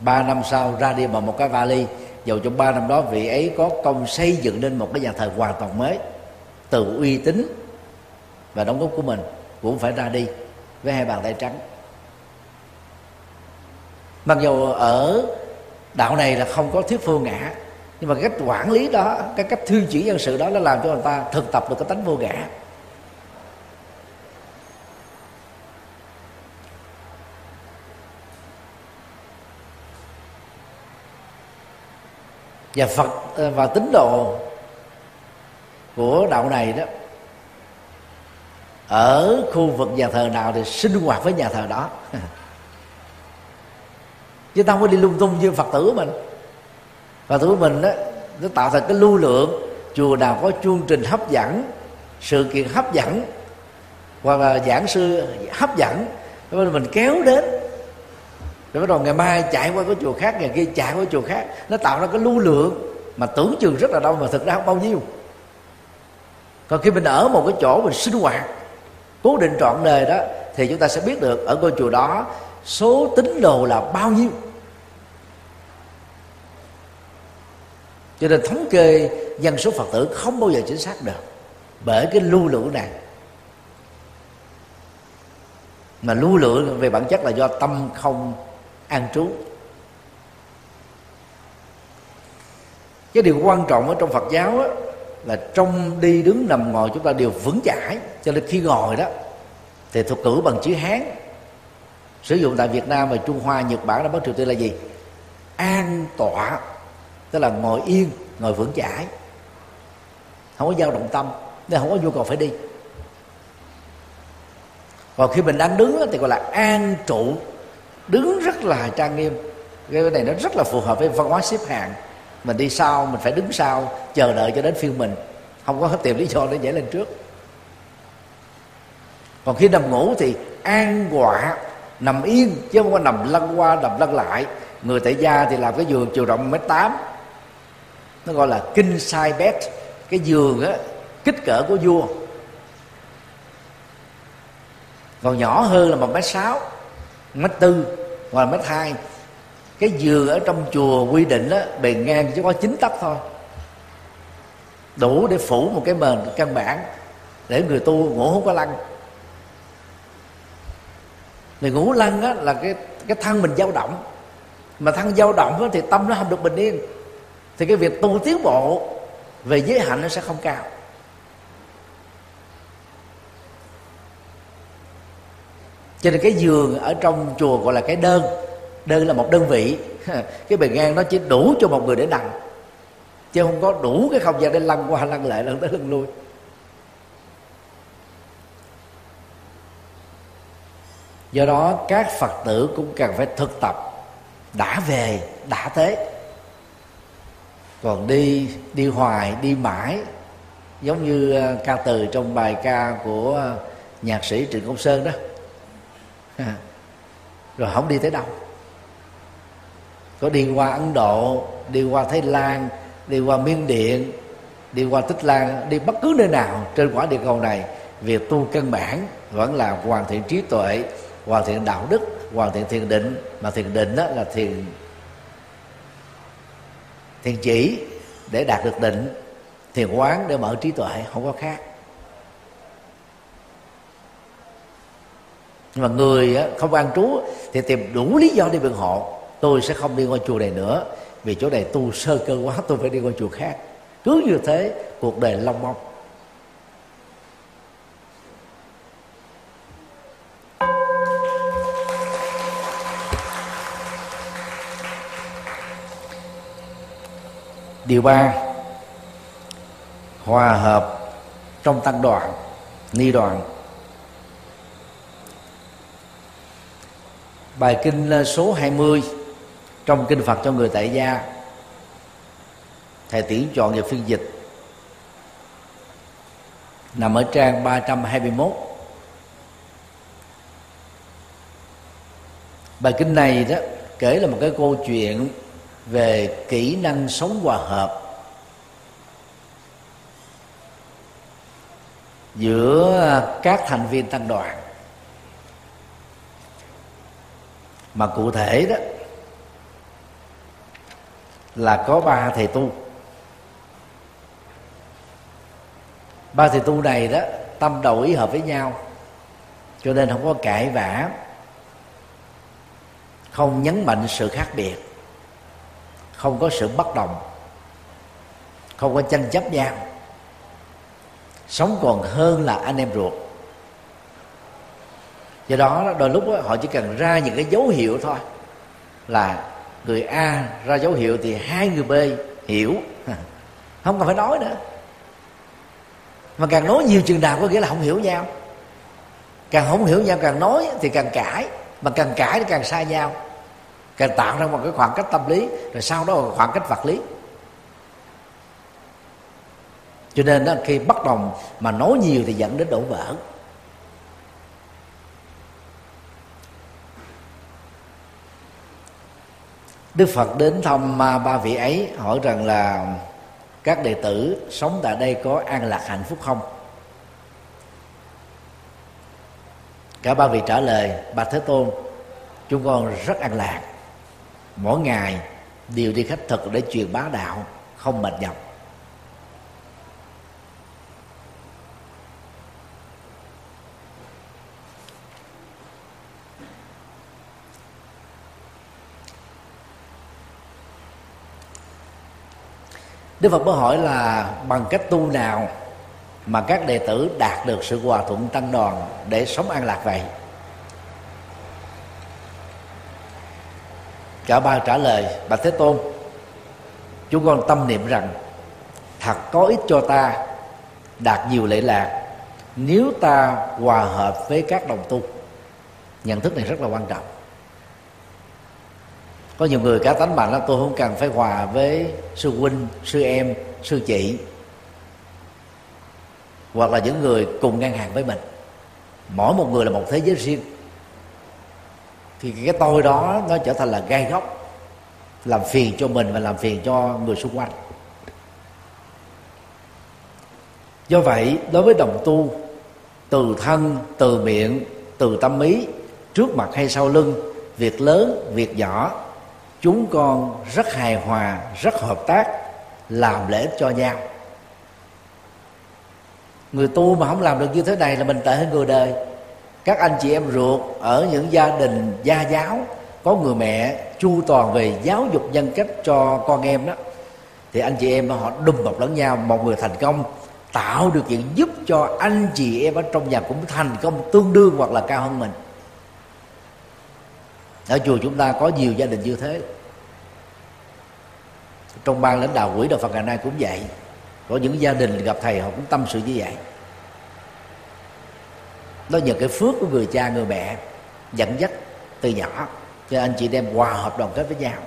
Ba năm sau ra đi bằng một cái vali. Dù trong ba năm đó vị ấy có công xây dựng nên một cái nhà thờ hoàn toàn mới, từ uy tín và đóng góp của mình cũng phải ra đi với hai bàn tay trắng. Mặc dù ở đạo này là không có thuyết vô ngã. Nhưng mà cách quản lý đó, cái cách thư chỉ nhân sự đó, nó làm cho người ta thực tập được cái tánh vô ngã. Và phật ờ, và tín đồ của đạo này đó, ở khu vực nhà thờ nào thì sinh hoạt với nhà thờ đó. chứ ta không có đi lung tung như phật tử của mình. Phật tử của mình đó nó tạo thành cái lưu lượng, chùa nào có chương trình hấp dẫn, sự kiện hấp dẫn, hoặc là giảng sư hấp dẫn mình kéo đến. Rồi bắt đầu ngày mai chạy qua cái chùa khác, ngày kia chạy qua chùa khác, nó tạo ra cái lưu lượng mà tưởng chừng rất là đông mà thực ra không bao nhiêu. Còn khi mình ở một cái chỗ mình sinh hoạt, cố định trọn đời đó, thì chúng ta sẽ biết được ở ngôi chùa đó số tín đồ là bao nhiêu. Cho nên thống kê dân số phật tử không bao giờ chính xác được bởi cái lưu lượng này. Mà lưu lượng về bản chất là do tâm không an trú. Cái điều quan trọng ở trong phật giáo á, là trong đi đứng nằm ngồi chúng ta đều vững chãi. Cho nên khi ngồi đó thì thuật cử bằng chữ hán sử dụng tại việt nam và trung hoa nhật bản và bắc triều tiên là gì? An tọa tức là ngồi yên, ngồi vững chãi. Không có dao động tâm, nên không có nhu cầu phải đi. Còn khi mình đang đứng thì gọi là an trụ. Đứng rất là trang nghiêm. Cái này nó rất là phù hợp với văn hóa xếp hạng. Mình đi sau, mình phải đứng sau, chờ đợi cho đến phiên mình. Không có tìm lý do để nhảy lên trước. Còn khi nằm ngủ thì an quạ nằm yên, chứ không có nằm lăn qua, nằm lăn lại. Người tại gia thì làm cái giường chiều rộng mét tám nó gọi là kinh size bed cái giường á kích cỡ của vua. Còn nhỏ hơn là một mét sáu mét tư hoặc là mét hai. Cái giường ở trong chùa quy định á bề ngang chỉ có chín tấc thôi. Đủ để phủ một cái mền căn bản để người tu ngủ không có lăn. Người ngủ lăn á là cái cái thân mình dao động. Mà thân dao động á, thì tâm nó không được bình yên thì cái việc tu tiến bộ về giới hạnh nó sẽ không cao. Cho nên cái giường ở trong chùa gọi là cái đơn. Đơn là một đơn vị. Cái bề ngang nó chỉ đủ cho một người để nằm. Chứ không có đủ cái không gian để lăn qua lăn lại, lăn tới lăn lui. Do đó các phật tử cũng cần phải thực tập đã về, đã thế còn đi đi hoài, đi mãi. Giống như ờ, ca từ trong bài ca của ờ, nhạc sĩ trịnh công sơn đó. Rồi không đi tới đâu. Có đi qua ấn độ, đi qua thái lan, đi qua miến điện, đi qua tích lan, đi bất cứ nơi nào trên quả địa cầu này. Việc tu căn bản vẫn là hoàn thiện trí tuệ, hoàn thiện đạo đức, hoàn thiện thiền định. Mà thiền định đó là thiền thiền chỉ để đạt được định, thiền quán để mở trí tuệ không có khác. Nhưng mà người không an trú thì tìm đủ lý do đi biện hộ. Tôi sẽ không đi ngôi chùa này nữa vì chỗ này tu sơ cơ quá, tôi phải đi ngôi chùa khác. Cứ như thế, cuộc đời long mong. Điều ba, hòa hợp trong tăng đoàn, ni đoàn. Bài kinh số 20 trong kinh Phật cho người tại gia. Thầy tuyển chọn về phiên dịch. Nằm ở trang 321 bài kinh này đó kể là một cái câu chuyện về kỹ năng sống hòa hợp. Giữa các thành viên tăng đoàn. Mà cụ thể đó là có ba thầy tu. Ba thầy tu này đó tâm đầu ý hợp với nhau, cho nên không có cãi vã, không nhấn mạnh sự khác biệt không có sự bất đồng. Không có tranh chấp nhau. Sống còn hơn là anh em ruột. Do đó đôi lúc đó, họ chỉ cần ra những cái dấu hiệu thôi. Là người a ra dấu hiệu thì hai người b hiểu. Không cần phải nói nữa. Mà càng nói nhiều chừng nào có nghĩa là không hiểu nhau. Càng không hiểu nhau càng nói thì càng cãi. Mà càng cãi thì càng xa nhau càng tạo ra một cái khoảng cách tâm lý rồi sau đó là khoảng cách vật lý. Cho nên đó, khi bất đồng mà nói nhiều thì dẫn đến đổ vỡ. Đức phật đến thăm à, ba vị ấy hỏi rằng là các đệ tử sống tại đây có an lạc hạnh phúc không? Cả ba vị trả lời bà thế tôn chúng con rất an lạc mỗi ngày đều đi khách thực để truyền bá đạo, không mệt nhọc. Đức Phật mới hỏi là bằng cách tu nào mà các đệ tử đạt được sự hòa thuận tăng đoàn để sống an lạc vậy? Cả ba trả lời, bạch thế tôn chúng con tâm niệm rằng, thật có ích cho ta đạt nhiều lệ lạc nếu ta hòa hợp với các đồng tu. Nhận thức này rất là quan trọng. Có nhiều người cá tánh mạnh là tôi không cần phải hòa với sư huynh, sư em, sư chị, hoặc là những người cùng ngang hàng với mình. Mỗi một người là một thế giới riêng thì cái tôi đó nó trở thành là gai góc, làm phiền cho mình và làm phiền cho người xung quanh. Do vậy, đối với đồng tu, từ thân, từ miệng, từ tâm ý, trước mặt hay sau lưng, việc lớn, việc nhỏ, chúng con rất hài hòa, rất hợp tác, làm lễ cho nhau. Người tu mà không làm được như thế này là mình tệ hơn người đời các anh chị em ruột ở những gia đình, gia giáo, có người mẹ chu toàn về giáo dục nhân cách cho con em đó. Thì anh chị em họ đùm bọc lẫn nhau, một người thành công, tạo điều kiện giúp cho anh chị em ở trong nhà cũng thành công tương đương hoặc là cao hơn mình. Ở chùa chúng ta có nhiều gia đình như thế. Trong ban lãnh đạo quỹ đạo phật ngày nay cũng vậy. Có những gia đình gặp thầy họ cũng tâm sự như vậy đó nhờ cái phước của người cha người mẹ dẫn dắt từ nhỏ. Cho anh chị đem hòa hợp đoàn kết với nhau.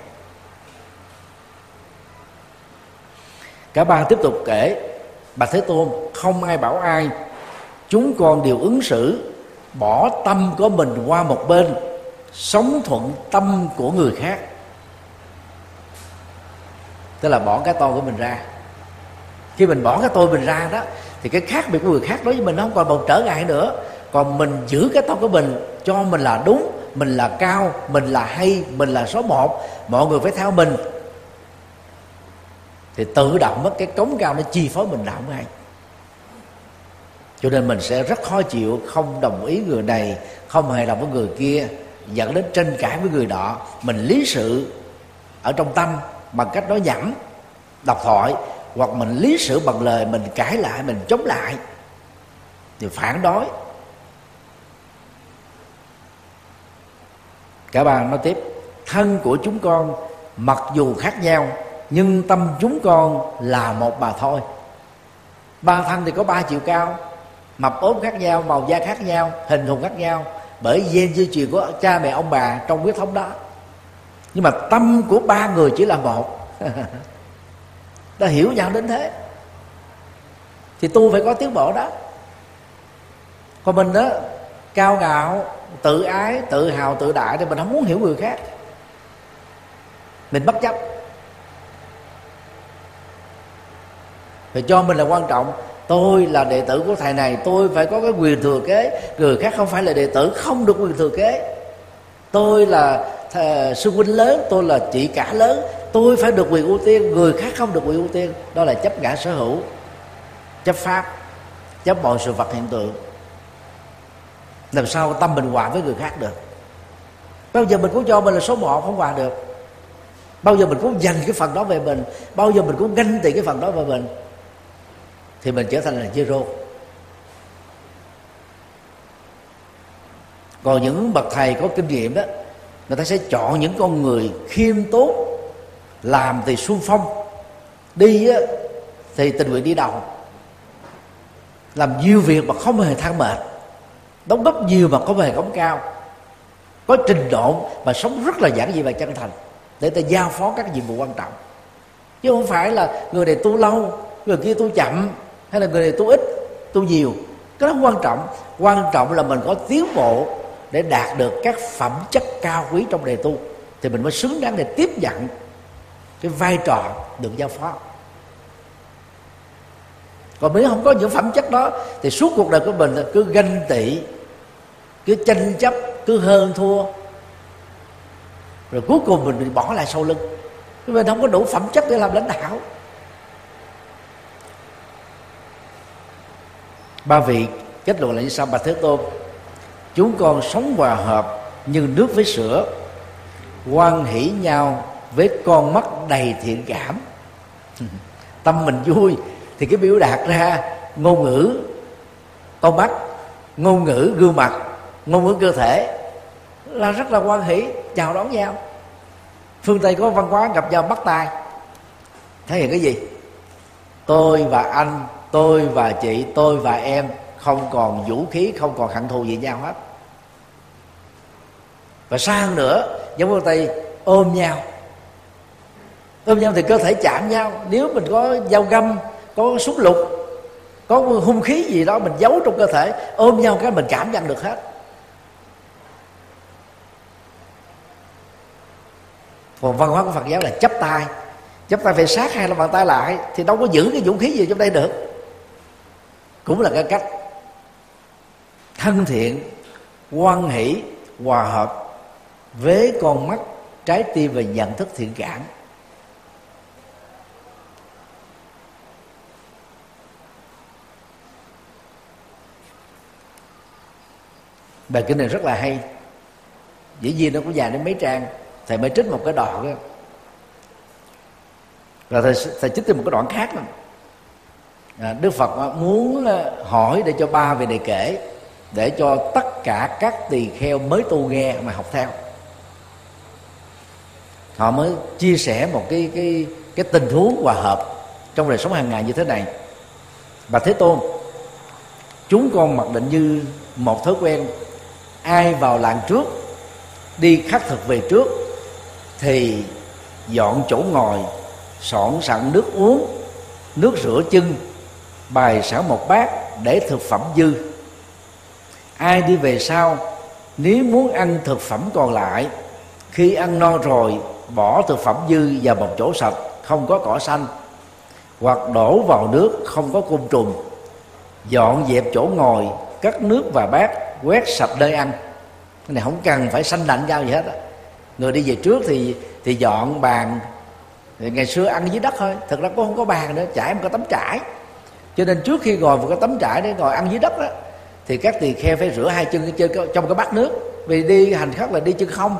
Cả ba tiếp tục kể bà thế tôn, không ai bảo ai, chúng con đều ứng xử, bỏ tâm của mình qua một bên, sống thuận tâm của người khác. Tức là bỏ cái tôi của mình ra. Khi mình bỏ cái tôi mình ra đó, thì cái khác biệt của người khác đối với mình nó không còn một trở ngại nữa còn mình giữ cái tâm của mình, cho mình là đúng, mình là cao, mình là hay, mình là số một, mọi người phải theo mình. Thì tự động mất cái cống cao nó chi phối mình đạo ngay cho nên mình sẽ rất khó chịu, không đồng ý người này, không hài lòng với người kia, dẫn đến tranh cãi với người đó mình lý sự ở trong tâm bằng cách nói nhẩm đọc thoại, hoặc mình lý sự bằng lời, mình cãi lại, mình chống lại. Thì phản đối. Cả ba nói tiếp, thân của chúng con mặc dù khác nhau, nhưng tâm chúng con là một bà thôi. Ba thân thì có ba chiều cao, mập ốm khác nhau, màu da khác nhau, hình thù khác nhau, bởi gen di truyền của cha mẹ ông bà trong huyết thống đó. Nhưng mà tâm của ba người chỉ là một. Ta hiểu nhau đến thế. Thì tu phải có tiến bộ đó. Còn mình đó, cao ngạo tự ái tự hào tự đại thì mình không muốn hiểu người khác. Mình bất chấp. Phải cho mình là quan trọng. Tôi là đệ tử của thầy này tôi phải có cái quyền thừa kế. Người khác không phải là đệ tử không được quyền thừa kế. Tôi là thầy, sư huynh lớn tôi là chị cả lớn. Tôi phải được quyền ưu tiên người khác không được quyền ưu tiên. Đó là chấp ngã sở hữu chấp pháp chấp mọi sự vật hiện tượng làm sao tâm mình hòa với người khác được? Bao giờ mình cũng cho mình là số một không hòa được. Bao giờ mình cũng dành cái phần đó về mình bao giờ mình cũng ganh tị cái phần đó về mình thì mình trở thành là zero. Còn những bậc thầy có kinh nghiệm đó người ta sẽ chọn những con người khiêm tốn làm thì xung phong đi á, thì tình nguyện đi đầu. Làm nhiều việc mà không hề than mệt đóng góp nhiều mà có bề cống cao. Có trình độ mà sống rất là giản dị và chân thành để ta giao phó các nhiệm vụ quan trọng. Chứ không phải là người này tu lâu, người kia tu chậm, hay là người này tu ít, tu nhiều. Cái đó quan trọng. Quan trọng là mình có tiến bộ để đạt được các phẩm chất cao quý trong đề tu, thì mình mới xứng đáng để tiếp nhận cái vai trò được giao phó còn nếu không có những phẩm chất đó, thì suốt cuộc đời của mình là cứ ganh tị, cứ tranh chấp, cứ hơn thua. Rồi cuối cùng mình bị bỏ lại sau lưng. Mình không có đủ phẩm chất để làm lãnh đạo. Ba vị kết luận là như sau. Bà thế tôn, chúng con sống hòa hợp như nước với sữa quan hỷ nhau với con mắt đầy thiện cảm. Tâm mình vui thì cái biểu đạt ra ngôn ngữ con mắt, ngôn ngữ gương mặt, ngôn ngữ cơ thể là rất là quan hỷ, chào đón nhau. Phương tây có văn hóa gặp nhau bắt tay thể hiện cái gì? Tôi và anh, tôi và chị, tôi và em không còn vũ khí, không còn hận thù gì nhau hết. Và xa hơn nữa, giống phương tây ôm nhau. Ôm nhau thì cơ thể chạm nhau. Nếu mình có dao găm có súng lục, có hung khí gì đó mình giấu trong cơ thể, ôm nhau cái mình cảm nhận được hết. Còn văn hóa của phật giáo là chấp tay. Chấp tay phải sát hai lòng bàn tay lại thì đâu có giữ cái vũ khí gì trong đây được. Cũng là cái cách thân thiện, quan hỷ, hòa hợp với con mắt trái tim và nhận thức thiện cảm. Bài kinh này rất là hay. Dĩ nhiên nó cũng dài đến mấy trang. Thầy mới trích một cái đoạn đó. Rồi thầy, thầy trích thêm một cái đoạn khác nữa. À, đức phật à, muốn à, hỏi để cho ba vị này kể để cho tất cả các tỳ kheo mới tu nghe mà học theo. Họ mới chia sẻ một cái cái cái tình huống hòa hợp trong đời sống hàng ngày như thế này. Và thế tôn chúng con mặc định như một thói quen ai vào làng trước, đi khắc thực về trước, thì dọn chỗ ngồi soạn sẵn nước uống, nước rửa chân bài sẵn một bát để thực phẩm dư. Ai đi về sau, nếu muốn ăn thực phẩm còn lại, khi ăn no rồi, bỏ thực phẩm dư vào một chỗ sạch, không có cỏ xanh, hoặc đổ vào nước không có côn trùng. Dọn dẹp chỗ ngồi, cắt nước và bát quét sạch nơi ăn. Cái này không cần phải sanh lạnh nhau gì hết á. Người đi về trước thì thì dọn bàn. Thì ngày xưa ăn dưới đất thôi. Thật ra cũng không có bàn nữa, trải một cái tấm trải. Cho nên trước khi ngồi vào cái tấm trải để ngồi ăn dưới đất đó thì các tỳ kheo phải rửa hai chân trong cái bát nước. Vì đi hành khất là đi chân không.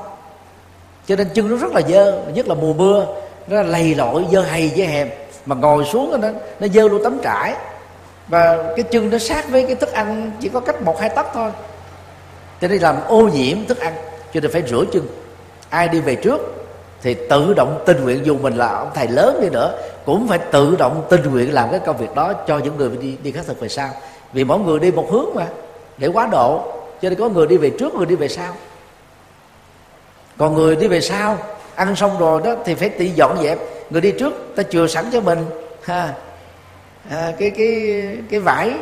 Cho nên chân nó rất là dơ, nhất là mùa mưa. Nó lầy lội, dơ hay, dơ hèm mà ngồi xuống nó nó dơ luôn tấm trải. Và cái chân nó sát với cái thức ăn chỉ có cách một, hai tấc thôi cho nên làm ô nhiễm thức ăn cho nên phải rửa chân. Ai đi về trước thì tự động tình nguyện dù mình là ông thầy lớn đi nữa cũng phải tự động tình nguyện làm cái công việc đó cho những người đi đi khắc thực về sau. Vì mỗi người đi một hướng mà để quá độ cho nên có người đi về trước người đi về sau. Còn người đi về sau ăn xong rồi đó thì phải tự dọn dẹp. Người đi trước ta chừa sẵn cho mình ha à, cái cái cái vải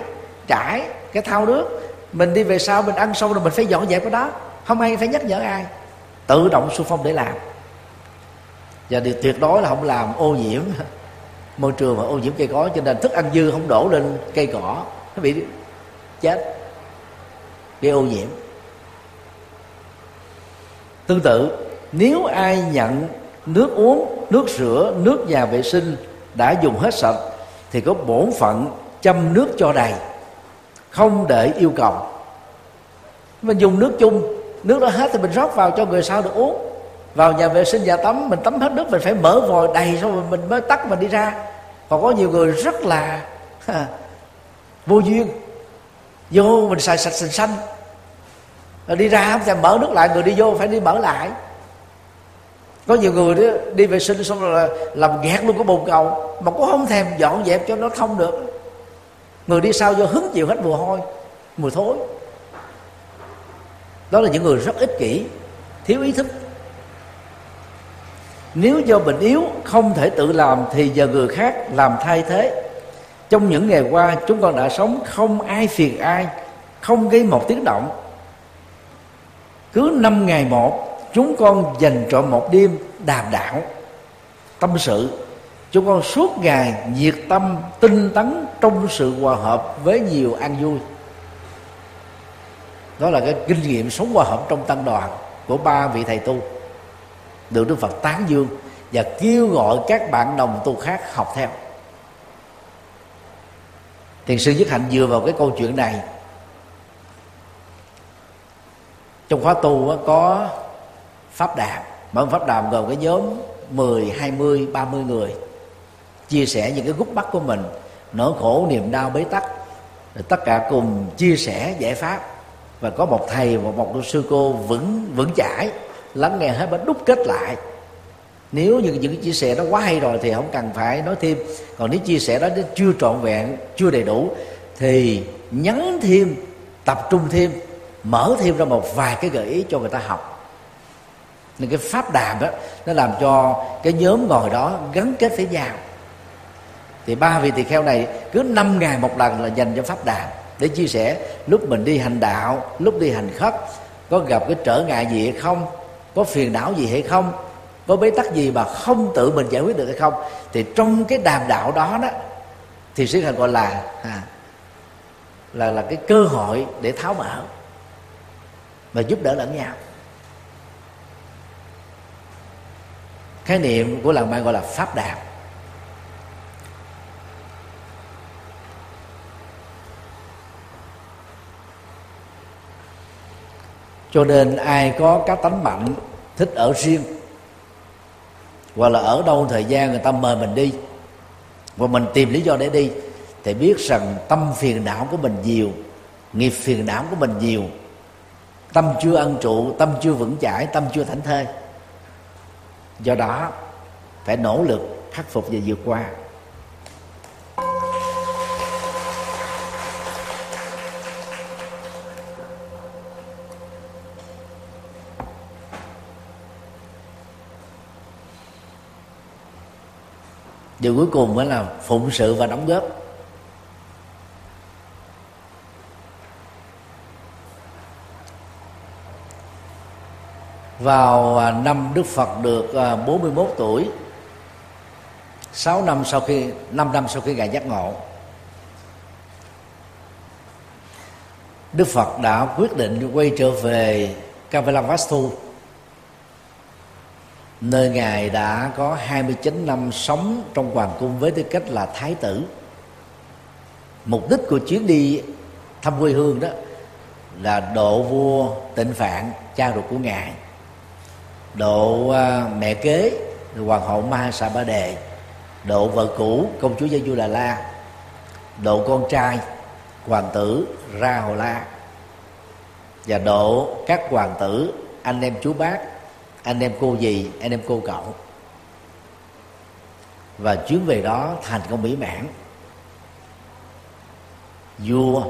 trải cái thau nước mình đi về sau, mình ăn xong rồi mình phải dọn dẹp cái đó. Không ai phải nhắc nhở ai. Tự động xung phong để làm. Và điều tuyệt đối là không làm ô nhiễm. Môi trường và ô nhiễm cây cối, cho nên thức ăn dư không đổ lên cây cỏ, nó bị chết, bị ô nhiễm. Tương tự, nếu ai nhận nước uống, nước rửa, nước nhà vệ sinh đã dùng hết sạch, thì có bổn phận châm nước cho đầy không để yêu cầu. Mình dùng nước chung. Nước đó hết thì mình rót vào cho người sau được uống. Vào nhà vệ sinh nhà tắm mình tắm hết nước mình phải mở vòi đầy xong rồi mình mới tắt mình đi ra. Còn có nhiều người rất là ha, vô duyên. Vô mình xài sạch sình xanh. Rồi đi ra không thèm mở nước lại người đi vô phải đi mở lại. Có nhiều người đó đi vệ sinh xong rồi là làm nghẹt luôn cái bồn cầu mà cũng không thèm dọn dẹp cho nó thông được người đi sau vô hứng chịu hết mùi hôi, mùi thối. Đó là những người rất ích kỷ, thiếu ý thức. Nếu do bệnh yếu, không thể tự làm thì giờ người khác làm thay thế. Trong những ngày qua, chúng con đã sống không ai phiền ai, không gây một tiếng động. Cứ năm ngày một, chúng con dành trọn một đêm đàm đạo, tâm sự chúng con suốt ngày nhiệt tâm tinh tấn trong sự hòa hợp với nhiều an vui. Đó là cái kinh nghiệm sống hòa hợp trong tăng đoàn của ba vị thầy tu được đức phật tán dương và kêu gọi các bạn đồng tu khác học theo. Thiền sư nhất hạnh dựa vào cái câu chuyện này. Trong khóa tu có pháp đàm mỗi pháp đàm gồm cái nhóm 10, 20, 30 người chia sẻ những cái gút mắt của mình, nỗi khổ, niềm đau, bế tắc. Rồi tất cả cùng chia sẻ giải pháp. Và có một thầy và một sư cô vững vững chãi, lắng nghe hết và đúc kết lại. Nếu như những chia sẻ đó quá hay rồi thì không cần phải nói thêm. Còn nếu chia sẻ đó chưa trọn vẹn, chưa đầy đủ, thì nhấn thêm, tập trung thêm, mở thêm ra một vài cái gợi ý cho người ta học. Nên cái pháp đàm đó, nó làm cho cái nhóm ngồi đó gắn kết với nhau thì ba vị tỳ kheo này cứ năm ngày một lần là dành cho pháp đàn để chia sẻ lúc mình đi hành đạo lúc đi hành khất có gặp cái trở ngại gì hay không có phiền não gì hay không có bế tắc gì mà không tự mình giải quyết được hay không. Thì trong cái đàm đạo đó đó thì sư hành gọi là à, là là cái cơ hội để tháo mở và giúp đỡ lẫn nhau. Khái niệm của làng mai gọi là pháp đàm cho nên ai có cá tánh mạnh, thích ở riêng. Hoặc là ở đâu thời gian người ta mời mình đi, và mình tìm lý do để đi, thì biết rằng tâm phiền não của mình nhiều, nghiệp phiền não của mình nhiều. Tâm chưa ân trụ, tâm chưa vững chãi, tâm chưa thảnh thơi. Do đó, phải nỗ lực khắc phục và vượt qua. Điều cuối cùng mới là phụng sự và đóng góp. Vào à, năm Đức Phật được à, 41 tuổi 6 năm sau khi 5 năm sau khi ngài giác ngộ, Đức Phật đã quyết định quay trở về Kavalavastu nơi ngài đã có 29 năm sống trong hoàng cung với tư cách là thái tử. Mục đích của chuyến đi thăm quê hương đó là độ vua tịnh phạn cha ruột của ngài độ uh, mẹ kế hoàng hậu ma sa ba đề độ vợ cũ công chúa gia du đà la độ con trai hoàng tử ra hồ la và độ các hoàng tử anh em chú bác anh em cô gì anh em cô cậu. Và chuyến về đó thành công mỹ mãn. Vua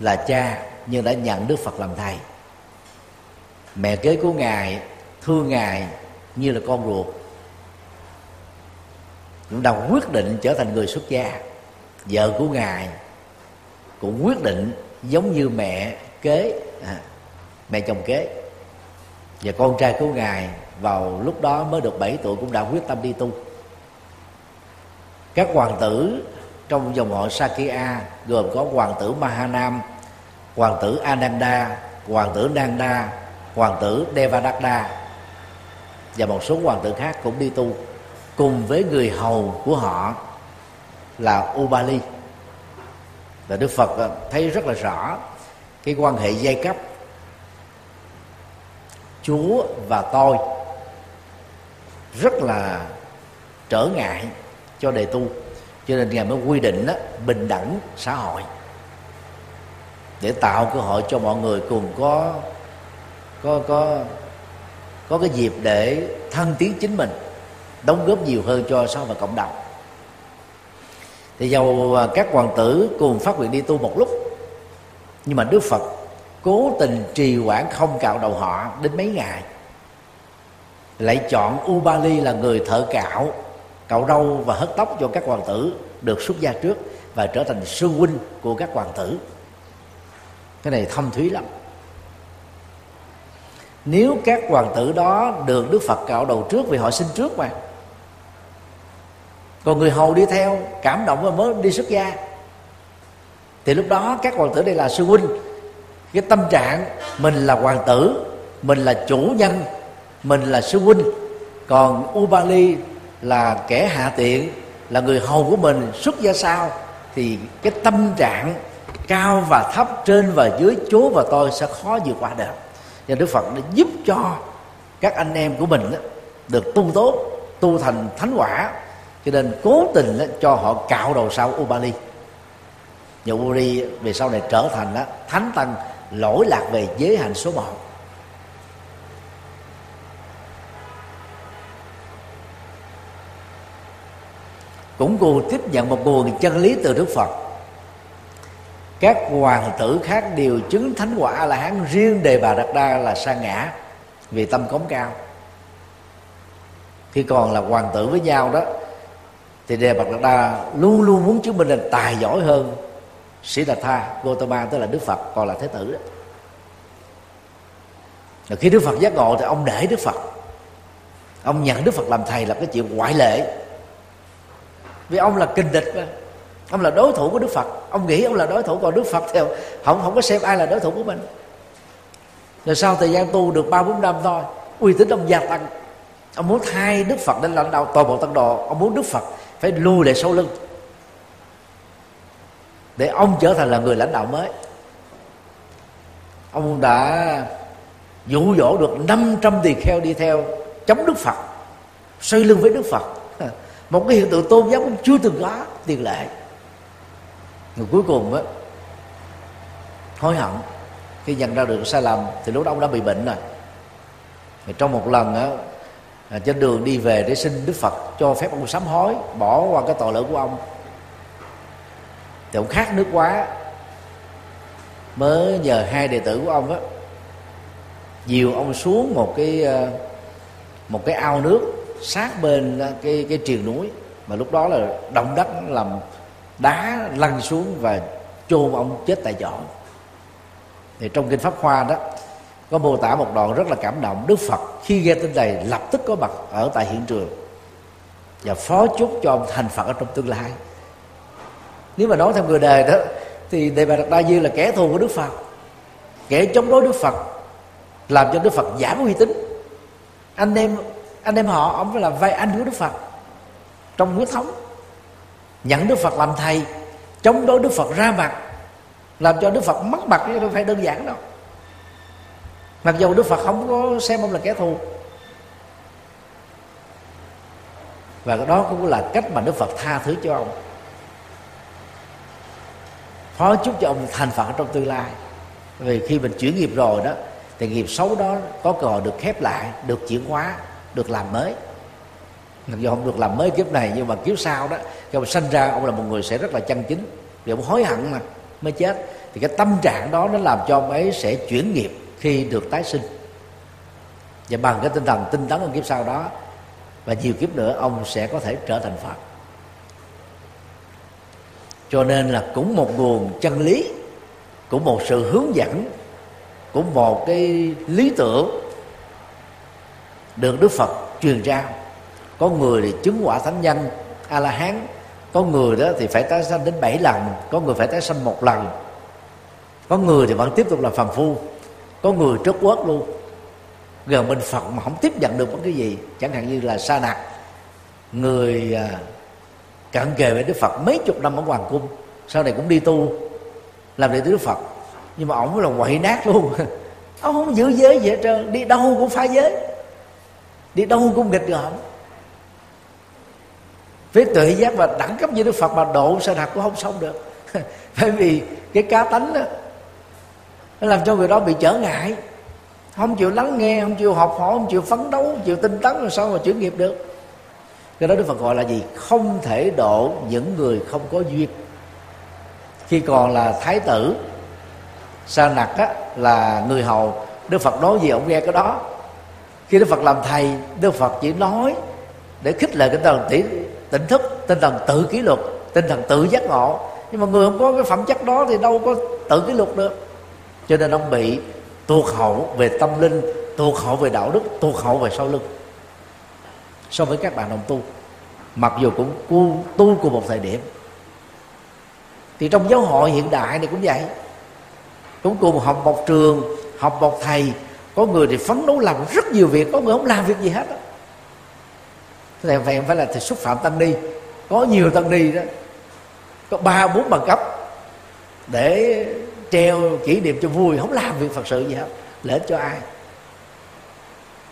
là cha nhưng đã nhận đức phật làm thầy. Mẹ kế của ngài thương ngài như là con ruột cũng đã quyết định trở thành người xuất gia. Vợ của ngài cũng quyết định giống như mẹ kế à, mẹ chồng kế và con trai của ngài vào lúc đó mới được 7 tuổi cũng đã quyết tâm đi tu. Các hoàng tử trong dòng họ Sakya gồm có hoàng tử Mahanam, hoàng tử Ananda, hoàng tử Nanda, hoàng tử Devadatta và một số hoàng tử khác cũng đi tu cùng với người hầu của họ là Ubali. Và Đức Phật ờ, thấy rất là rõ cái quan hệ giai cấp Chúa và tôi. Rất là trở ngại cho đề tu. Cho nên ngài mới quy định đó, bình đẳng xã hội. Để tạo cơ hội cho mọi người cùng có có có có cái dịp để thân tiến chính mình đóng góp nhiều hơn cho xã hội và cộng đồng. Thì dầu à, các hoàng tử cùng phát nguyện đi tu một lúc nhưng mà đức phật cố tình trì hoãn không cạo đầu họ đến mấy ngày. Lại chọn Ubali là người thợ cạo cạo râu và hớt tóc cho các hoàng tử được xuất gia trước và trở thành sư huynh của các hoàng tử. Cái này thâm thúy lắm. Nếu các hoàng tử đó được đức phật cạo đầu trước vì họ sinh trước mà. Còn người hầu đi theo, cảm động và mới đi xuất gia. Thì lúc đó các hoàng tử đây là sư huynh cái tâm trạng mình là hoàng tử mình là chủ nhân mình là sư huynh. Còn ubali là kẻ hạ tiện là người hầu của mình xuất gia sao thì cái tâm trạng cao và thấp trên và dưới chúa và tôi sẽ khó vượt qua được. Và đức phật đã giúp cho các anh em của mình đó, được tu tốt tu thành thánh quả. Cho nên cố tình cho họ cạo đầu sau Ubali. Và Ubali về sau này trở thành thánh tăng lỗi lạc về giới hạnh số một. Cũng cùng tiếp nhận một nguồn chân lý từ Đức Phật. Các hoàng tử khác đều chứng thánh quả là hán riêng đề bà đạt đa là sa ngã vì tâm cống cao. Khi còn là hoàng tử với nhau đó, thì đề bà đạt đa luôn luôn muốn chứng minh là tài giỏi hơn sĩ đạt tha gotama tức là đức phật còn là thế tử đó. Rồi khi đức phật giác ngộ thì ông để đức phật. Ông nhận đức phật làm thầy là cái chuyện ngoại lệ. Vì ông là kinh địch mà. Ông là đối thủ của đức phật. Ông nghĩ ông là đối thủ còn đức phật theo không không có xem ai là đối thủ của mình. Rồi sau thời gian tu được ba bốn năm thôi uy tín ông gia tăng. Ông muốn thay đức phật lên lãnh đạo toàn bộ tăng độ, ông muốn đức phật phải lùi lại sau lưng để ông trở thành là người lãnh đạo mới. Ông đã dụ dỗ được 500 tỳ kheo đi theo chống đức phật, xây lưng với đức phật. Một cái hiện tượng tôn giáo cũng chưa từng có tiền lệ. Người cuối cùng á, hối hận khi nhận ra được sai lầm thì lúc đó ông đã bị bệnh rồi. Thì trong một lần á à, trên đường đi về để xin đức phật cho phép ông sám hối, bỏ qua cái tội lỗi của ông thì ông khát nước quá, mới nhờ hai đệ tử của ông á, dìu ông xuống một cái ờ, một cái ao nước sát bên ờ, cái cái triền núi. Mà lúc đó là động đất làm đá lăn xuống và chôn ông chết tại chỗ. Thì trong kinh pháp hoa đó, có mô tả một đoạn rất là cảm động. Đức phật khi nghe tin này lập tức có mặt ở tại hiện trường và phó chúc cho ông thành phật ở trong tương lai nếu mà nói theo người đời đó, thì đề bà đạt đa dư là kẻ thù của đức phật. Kẻ chống đối đức phật, làm cho đức phật giảm uy tín. Anh em anh em họ, ông phải là vai anh của đức phật. Trong huyết thống, nhận đức phật làm thầy, chống đối đức phật ra mặt, làm cho đức phật mất mặt chứ không phải đơn giản đâu. Mặc dù đức phật không có xem ông là kẻ thù, và đó cũng là cách mà đức phật tha thứ cho ông phó chúc cho ông thành phật trong tương lai. Vì khi mình chuyển nghiệp rồi đó, thì nghiệp xấu đó có cơ hội được khép lại, được chuyển hóa, được làm mới. Mặc dù không được làm mới kiếp này, nhưng mà kiếp sau đó, khi ông sanh ra, ông là một người sẽ rất là chân chính. Vì ông hối hận mà, mới chết. Thì cái tâm trạng đó nó làm cho ông ấy sẽ chuyển nghiệp khi được tái sinh. Và bằng cái tinh thần tinh tấn ở kiếp sau đó, và nhiều kiếp nữa, ông sẽ có thể trở thành phật cho nên là cũng một nguồn chân lý, cũng một sự hướng dẫn, cũng một cái lý tưởng được đức phật truyền trao có người thì chứng quả thánh nhân a la hán có người đó thì phải tái sanh đến bảy lần, có người phải tái sanh một lần. Có người thì vẫn tiếp tục là phàm phu, có người trớt quất luôn. Gần bên phật mà không tiếp nhận được bất cái gì, chẳng hạn như là sa nặc người à, cận kề với đức phật mấy chục năm ở hoàng cung, sau này cũng đi tu, làm đệ tử đức phật. Nhưng mà ổng là quậy nát luôn. Ông không giữ giới gì hết trơn, đi đâu cũng phá giới. Đi đâu cũng nghịch ngợm. Với tuệ giác và đẳng cấp như đức phật mà độ sa nặc cũng không xong được. Bởi vì cái cá tánh đó nó làm cho người đó bị trở ngại. Không chịu lắng nghe, không chịu học hỏi, không chịu phấn đấu, không chịu tinh tấn, rồi sao mà chuyển nghiệp được? Cái đó đức phật gọi là gì? Không thể độ những người không có duyên. Khi còn là thái tử sa nặc á, là người hầu đức phật nói gì ông nghe cái đó. Khi đức phật làm thầy đức phật chỉ nói để khích lệ cái tầng tỉnh tỉnh thức tinh thần tự kỷ luật tinh thần tự giác ngộ. Nhưng mà người không có cái phẩm chất đó thì đâu có tự kỷ luật được. Cho nên ông bị tuột hậu về tâm linh tuột hậu về đạo đức tuột hậu về sau lưng so với các bạn đồng tu. Mặc dù cũng tu, tu cùng một thời điểm. Thì trong giáo hội hiện đại này cũng vậy. Cũng cùng học một trường học một thầy có người thì phấn đấu làm rất nhiều việc có người không làm việc gì hết đó. thì phải phải là thì xúc phạm tăng ni. Có nhiều tăng ni đó. Có ba bốn bằng cấp. Để treo kỷ niệm cho vui không làm việc phật sự gì hết. Lễ cho ai.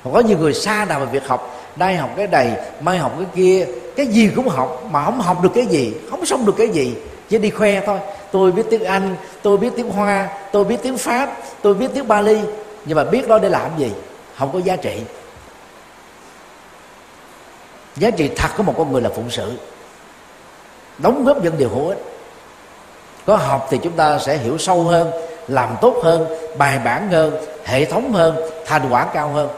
Còn có nhiều người xa nào về việc học nay học cái này, mai học cái kia. Cái gì cũng học, mà không học được cái gì, không xong được cái gì. Chỉ đi khoe thôi. Tôi biết tiếng anh, tôi biết tiếng hoa, tôi biết tiếng pháp, tôi biết tiếng bali. Nhưng mà biết đó để làm gì? Không có giá trị. Giá trị thật của một con người là phụng sự. Đóng góp những điều hữu ích. Có học thì chúng ta sẽ hiểu sâu hơn, làm tốt hơn, bài bản hơn, hệ thống hơn, thành quả cao hơn.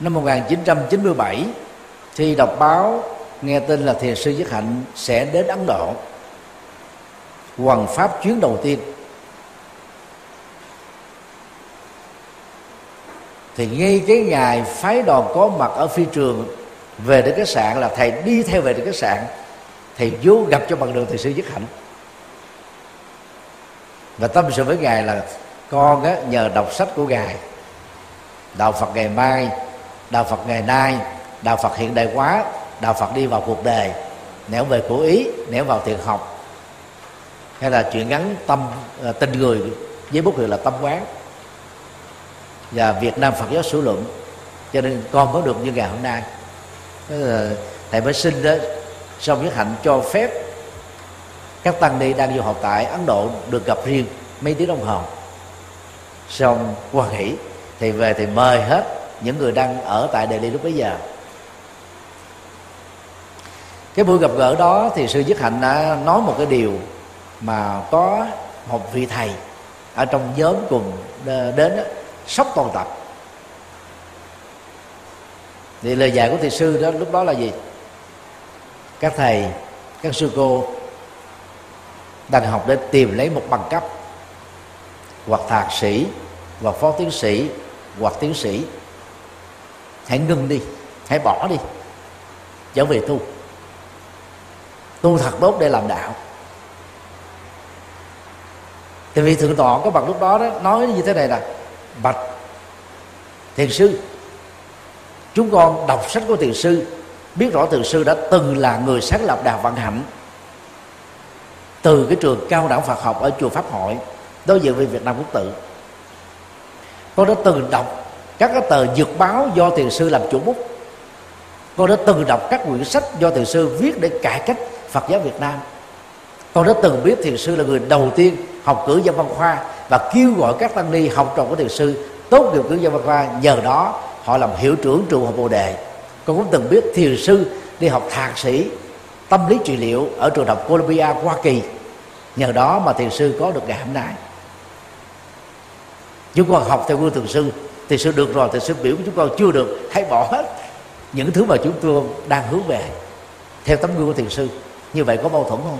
Năm 1997 thì đọc báo nghe tin là thiền sư Giác Hạnh sẽ đến Ấn Độ. Hoàn pháp chuyến đầu tiên. Thì ngay cái ngày phái đoàn có mặt ở phi trường về đến khách sạn là thầy đi theo về đến khách sạn thầy vô gặp cho bằng đường thầy sư Giác Hạnh. Và tâm sự với ngài là con á, nhờ đọc sách của ngài đạo Phật ngày mai đạo phật ngày nay, đạo phật hiện đại quá, đạo phật đi vào cuộc đời, nẻo về của ý, nẻo vào thiền học. Hay là chuyện ngắn tâm à, tình người với bút hiệu là tâm quán. Và việt nam phật giáo sử luận, cho nên con mới được như ngày hôm nay. Thầy mới xin đó xong nhất hạnh cho phép, các tăng ni đang du học tại ấn độ được gặp riêng mấy tiếng đồng hồ. Xong quan hỷ thì về thì mời hết những người đang ở tại Delhi lúc bấy giờ. Cái buổi gặp gỡ đó thì sư dứt hạnh đã nói một cái điều mà có một vị thầy ở trong nhóm cùng đến đó, sốc toàn tập thì lời dạy của thầy sư đó lúc đó là gì? Các thầy các sư cô đang học để tìm lấy một bằng cấp hoặc thạc sĩ hoặc phó tiến sĩ hoặc tiến sĩ hãy ngừng đi. Hãy bỏ đi. Trở về tu. Tu thật tốt để làm đạo. Thì vị thượng tọa có bằng lúc đó đó, nói như thế này là bạch thiền sư, chúng con đọc sách của thiền sư, biết rõ thiền sư đã từng là người sáng lập đạo vận hạnh. Từ cái trường cao đẳng Phật học ở chùa Pháp Hội, đối diện với Việt Nam Quốc tự. Con đã từng đọc các cái tờ dược báo do thiền sư làm chủ bút. Con đã từng đọc các quyển sách do thiền sư viết để cải cách phật giáo việt nam. Con đã từng biết thiền sư là người đầu tiên học cử nhân văn khoa và kêu gọi các tăng ni học trò của thiền sư tốt nghiệp cử nhân văn khoa. Nhờ đó, họ làm hiệu trưởng trường học bồ đề. Con cũng từng biết thiền sư đi học thạc sĩ tâm lý trị liệu ở trường học Columbia, Hoa Kỳ. Nhờ đó mà thiền sư có được ngày hôm nay. Chúng con học theo gương thiền sư thì sự được rồi, thì sự biểu của chúng con chưa được, hãy bỏ hết những thứ mà chúng tôi đang hướng về. Theo tấm gương của thiền sư, như vậy có mâu thuẫn không?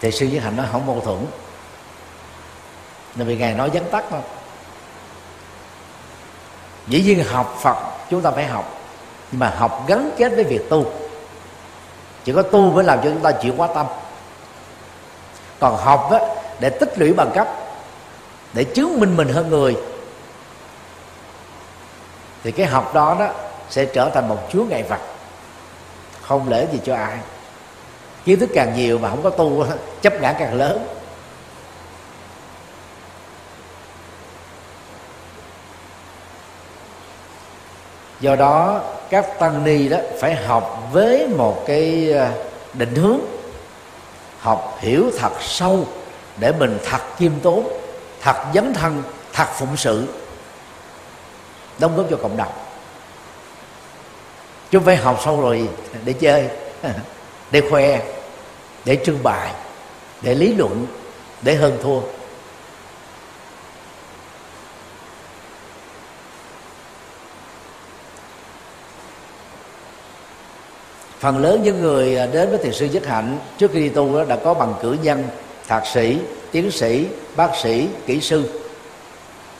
Thì sư với hạnh nó không mâu thuẫn. Nên vì ngài nói vắn tắt thôi. Dĩ nhiên học phật, chúng ta phải học. Nhưng mà học gắn kết với việc tu chỉ có tu mới làm cho chúng ta chịu quá tâm. Còn học á, để tích lũy bằng cấp để chứng minh mình hơn người thì cái học đó đó sẽ trở thành một chúa ngày vật. Không lễ gì cho ai. Kiến thức càng nhiều mà không có tu chấp ngã càng lớn. Do đó, các tăng ni đó phải học với một cái ờ, định hướng, học hiểu thật sâu để mình thật khiêm tốn, thật dấn thân, thật phụng sự, đóng góp cho cộng đồng. Chứ phải học sâu rồi để chơi, để khoe, để trưng bày, để lý luận, để hơn thua. Phần lớn những người à, đến với thiền sư nhất hạnh trước khi đi tu đó đã có bằng cử nhân, thạc sĩ, tiến sĩ, bác sĩ, kỹ sư.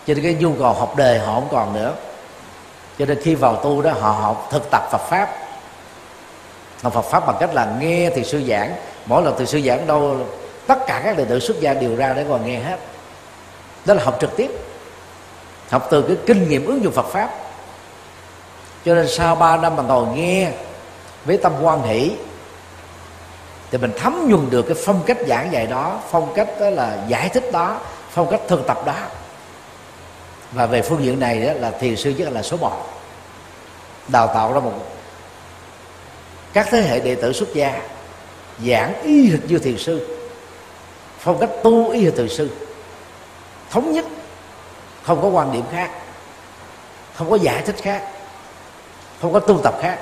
Cho nên cái nhu cầu học đề họ không còn nữa. Cho nên khi vào tu đó họ học thực tập Phật pháp. Học Phật pháp bằng cách là nghe thì sư giảng. Mỗi lần từ sư giảng đâu, tất cả các đệ tử xuất gia đều ra để còn nghe hết. Đó là học trực tiếp. Học từ cái kinh nghiệm ứng dụng Phật pháp. Cho nên sau 3 năm mà ngồi nghe với tâm quan hỷ. Thì mình thấm nhuần được cái phong cách giảng dạy đó, phong cách đó là giải thích đó, phong cách thực tập đó. Và về phương diện này đó là thiền sư nhất là số một, đào tạo ra một các thế hệ đệ tử xuất gia, giảng y hệt như thiền sư, phong cách tu y hệt thiền sư. Thống nhất, không có quan điểm khác, không có giải thích khác, không có tu tập khác.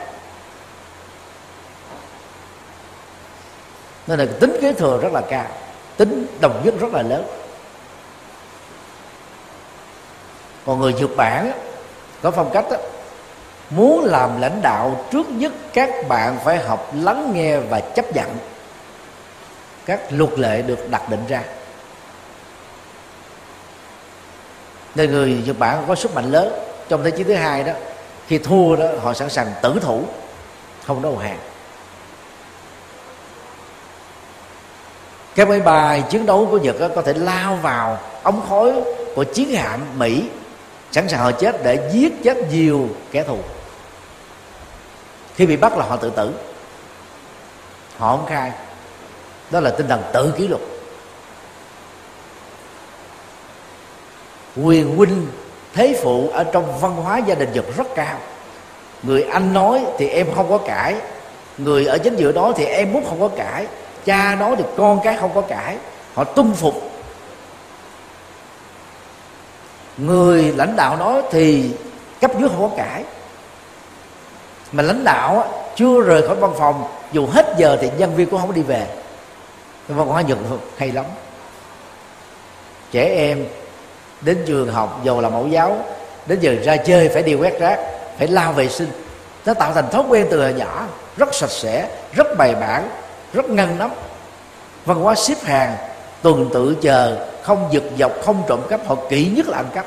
Nên là tính kế thừa rất là cao tính đồng nhất rất là lớn. Còn người nhật bản có phong cách đó, muốn làm lãnh đạo trước nhất các bạn phải học lắng nghe và chấp nhận. Các luật lệ được đặt định ra. Nên người nhật bản có sức mạnh lớn. Trong thế chiến thứ hai đó khi thua đó họ sẵn sàng tử thủ không đầu hàng. Các máy bay chiến đấu của nhật có thể lao vào ống khói của chiến hạm mỹ. Sẵn sàng họ chết để giết chết nhiều kẻ thù. Khi bị bắt là họ tự tử. Họ không khai. Đó là tinh thần tự kỷ luật. Quyền huynh, thế phụ ở trong văn hóa gia đình nhật rất cao. Người anh nói thì em không có cãi. Người ở chính giữa đó thì em muốn không có cãi cha nói thì con cái không có cãi. Họ tuân phục. Người lãnh đạo nói thì cấp dưới không có cãi. Mà lãnh đạo chưa rời khỏi văn phòng, dù hết giờ thì nhân viên cũng không đi về. Văn hóa nhật hay lắm. Trẻ em đến trường học dù là mẫu giáo, đến giờ ra chơi phải đi quét rác, phải lao vệ sinh. Nó tạo thành thói quen từ nhỏ, rất sạch sẽ, rất bài bản rất ngăn nắp văn hóa xếp hàng, tuần tự chờ, không giật dọc, không trộm cắp, họ kỹ nhất là ăn cắp.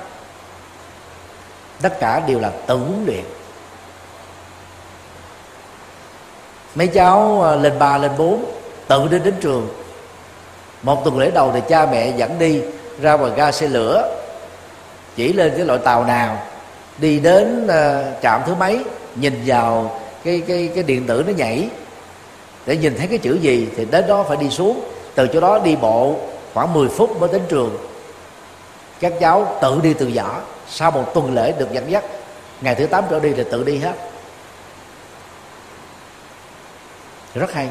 Tất cả đều là tự huấn luyện mấy cháu à, lên ba, lên bốn, tự đi đến trường. Một tuần lễ đầu thì cha mẹ dẫn đi, ra ngoài ga xe lửa. Chỉ lên cái loại tàu nào, đi đến à, trạm thứ mấy, nhìn vào cái cái cái điện tử nó nhảy để nhìn thấy cái chữ gì thì đến đó phải đi xuống. Từ chỗ đó đi bộ khoảng 10 phút mới đến trường. Các cháu tự đi từ nhỏ sau một tuần lễ được dẫn dắt, ngày thứ tám trở đi là tự đi hết. Rất hay.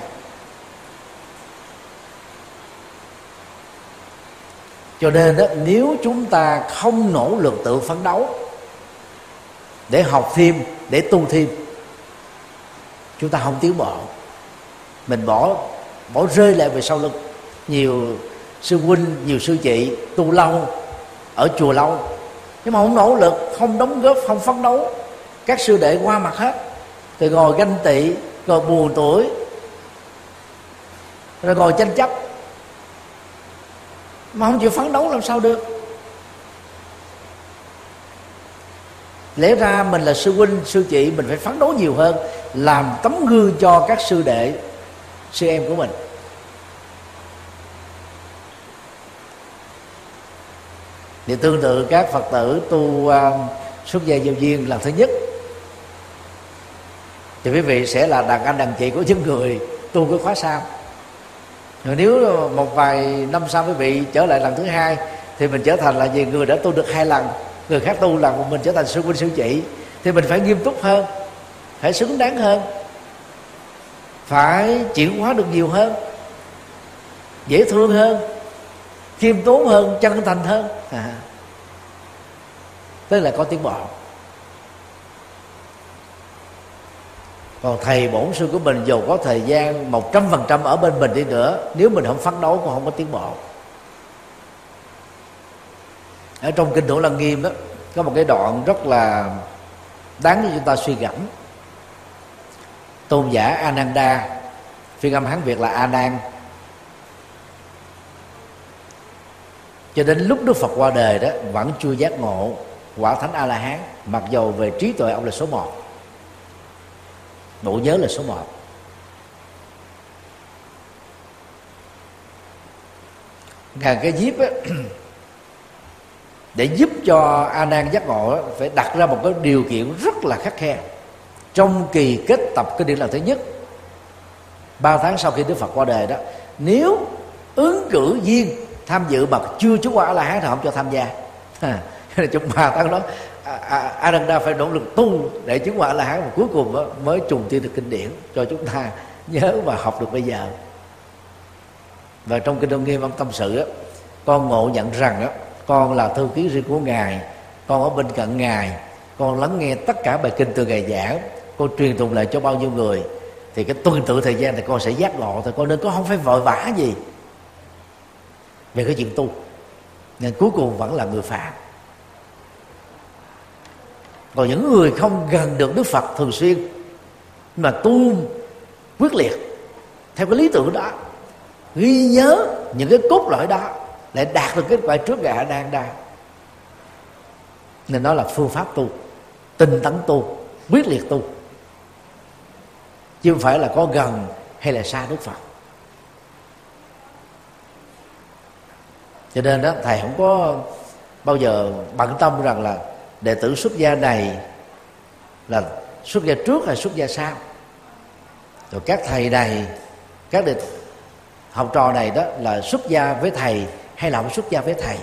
Cho nên đó nếu chúng ta không nỗ lực tự phấn đấu để học thêm, để tu thêm, chúng ta không tiến bộ mình bỏ bỏ rơi lại về sau lưng. Nhiều sư huynh, nhiều sư chị tu lâu, ở chùa lâu. Nhưng mà không nỗ lực, không đóng góp, không phấn đấu. Các sư đệ qua mặt hết. Rồi ngồi ganh tị rồi buồn tuổi. Rồi ngồi tranh chấp. Mà không chịu phấn đấu làm sao được. Lẽ ra mình là sư huynh, sư chị, mình phải phấn đấu nhiều hơn, làm tấm gương cho các sư đệ sư em của mình. Thì tương tự các phật tử tu à, uh, xuất gia giao duyên lần thứ nhất. Thì quý vị sẽ là đàn anh đàn chị của những người tu cái khóa sau. Rồi nếu một vài năm sau quý vị trở lại lần thứ hai thì mình trở thành là gì người đã tu được hai lần người khác tu lần mình trở thành sư huynh sư chị thì mình phải nghiêm túc hơn phải xứng đáng hơn phải chuyển hóa được nhiều hơn, dễ thương hơn, khiêm tốn hơn, chân thành hơn. À. tức là có tiến bộ còn thầy bổn sư của mình dù có thời gian một trăm phần trăm ở bên mình đi nữa, nếu mình không phấn đấu cũng không có tiến bộ ở trong kinh thủ lăng nghiêm đó, có một cái đoạn rất là đáng cho chúng ta suy gẫm tôn giả ananda. Phiên âm hán việt là a nan cho đến lúc đức phật qua đời đó vẫn chưa giác ngộ quả thánh a la hán mặc dầu về trí tuệ ông là số một. Bộ nhớ là số một. Ngàn cái diếp á, để giúp cho a nan giác ngộ phải đặt ra một cái điều kiện rất là khắc khe trong kỳ kết tập cái điện lần thứ nhất ba tháng sau khi đức phật qua đời đó nếu ứng cử viên tham dự mà chưa chứng qua a la hán thì không cho tham gia. À, trong ba tháng đó Ananda phải nỗ lực tu để chứng quả là hán và cuối cùng mới trùng tiên được kinh điển cho chúng ta nhớ và học được bây giờ. Và trong kinh đông nghiêm ông tâm sự con ngộ nhận rằng con là thư ký riêng của ngài con ở bên cạnh ngài con lắng nghe tất cả bài kinh từ ngài giảng con truyền tụng lại cho bao nhiêu người, thì cái tuần tự thời gian thì con sẽ giác ngộ thôi. Con nên có không phải vội vã gì về cái chuyện tu. Nên cuối cùng vẫn là người phạm còn những người không gần được đức phật thường xuyên, mà tu quyết liệt, theo cái lý tưởng đó, ghi nhớ những cái cốt lõi đó để đạt được kết quả trước gà đang đang nên đó là phương pháp tu, tinh tấn tu, quyết liệt tu chứ không phải là có gần hay là xa đức phật. Cho nên đó, thầy không có bao giờ bận tâm rằng là đệ tử xuất gia này là xuất gia trước hay xuất gia sau. Rồi các thầy này, các đệ học trò này đó là xuất gia với thầy hay là không xuất gia với thầy?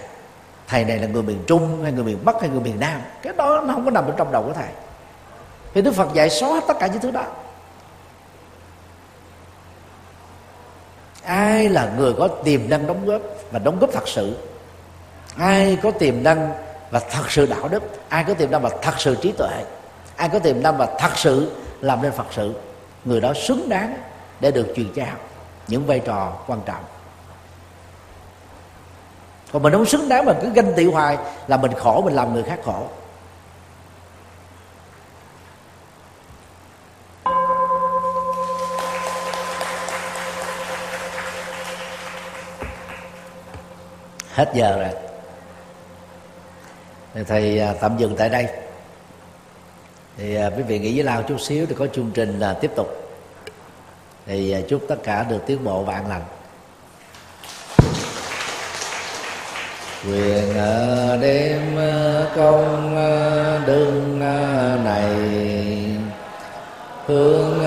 Thầy này là người miền trung hay người miền bắc hay người miền nam? Cái đó nó không có nằm ở trong đầu của thầy. Thì đức phật dạy xóa tất cả những thứ đó. Ai là người có tiềm năng đóng góp và đóng góp thật sự? Ai có tiềm năng và thật sự đạo đức? Ai có tiềm năng và thật sự trí tuệ? Ai có tiềm năng và thật sự làm nên phật sự? Người đó xứng đáng để được truyền trao những vai trò quan trọng. Còn mình không xứng đáng mà cứ ganh tị hoài là mình khổ, mình làm người khác khổ. Hết giờ rồi. Thì thầy à, tạm dừng tại đây. Thì à, quý vị nghĩ với lao chút xíu thì có chương trình là tiếp tục. Thì à, chúc tất cả được tiến bộ và an lành. Quyền ở đêm công đương này. Hướng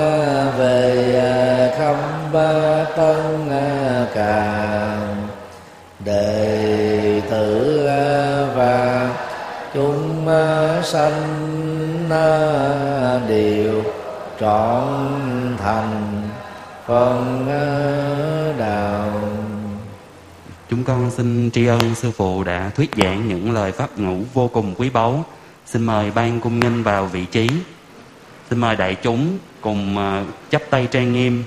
về không ba tân càng đệ tử và chúng sanh đều trọn thành phần đạo. Chúng con xin tri ân sư phụ đã thuyết giảng những lời pháp ngữ vô cùng quý báu. Xin mời ban cung nghinh vào vị trí. Xin mời đại chúng cùng à, chắp tay trang nghiêm.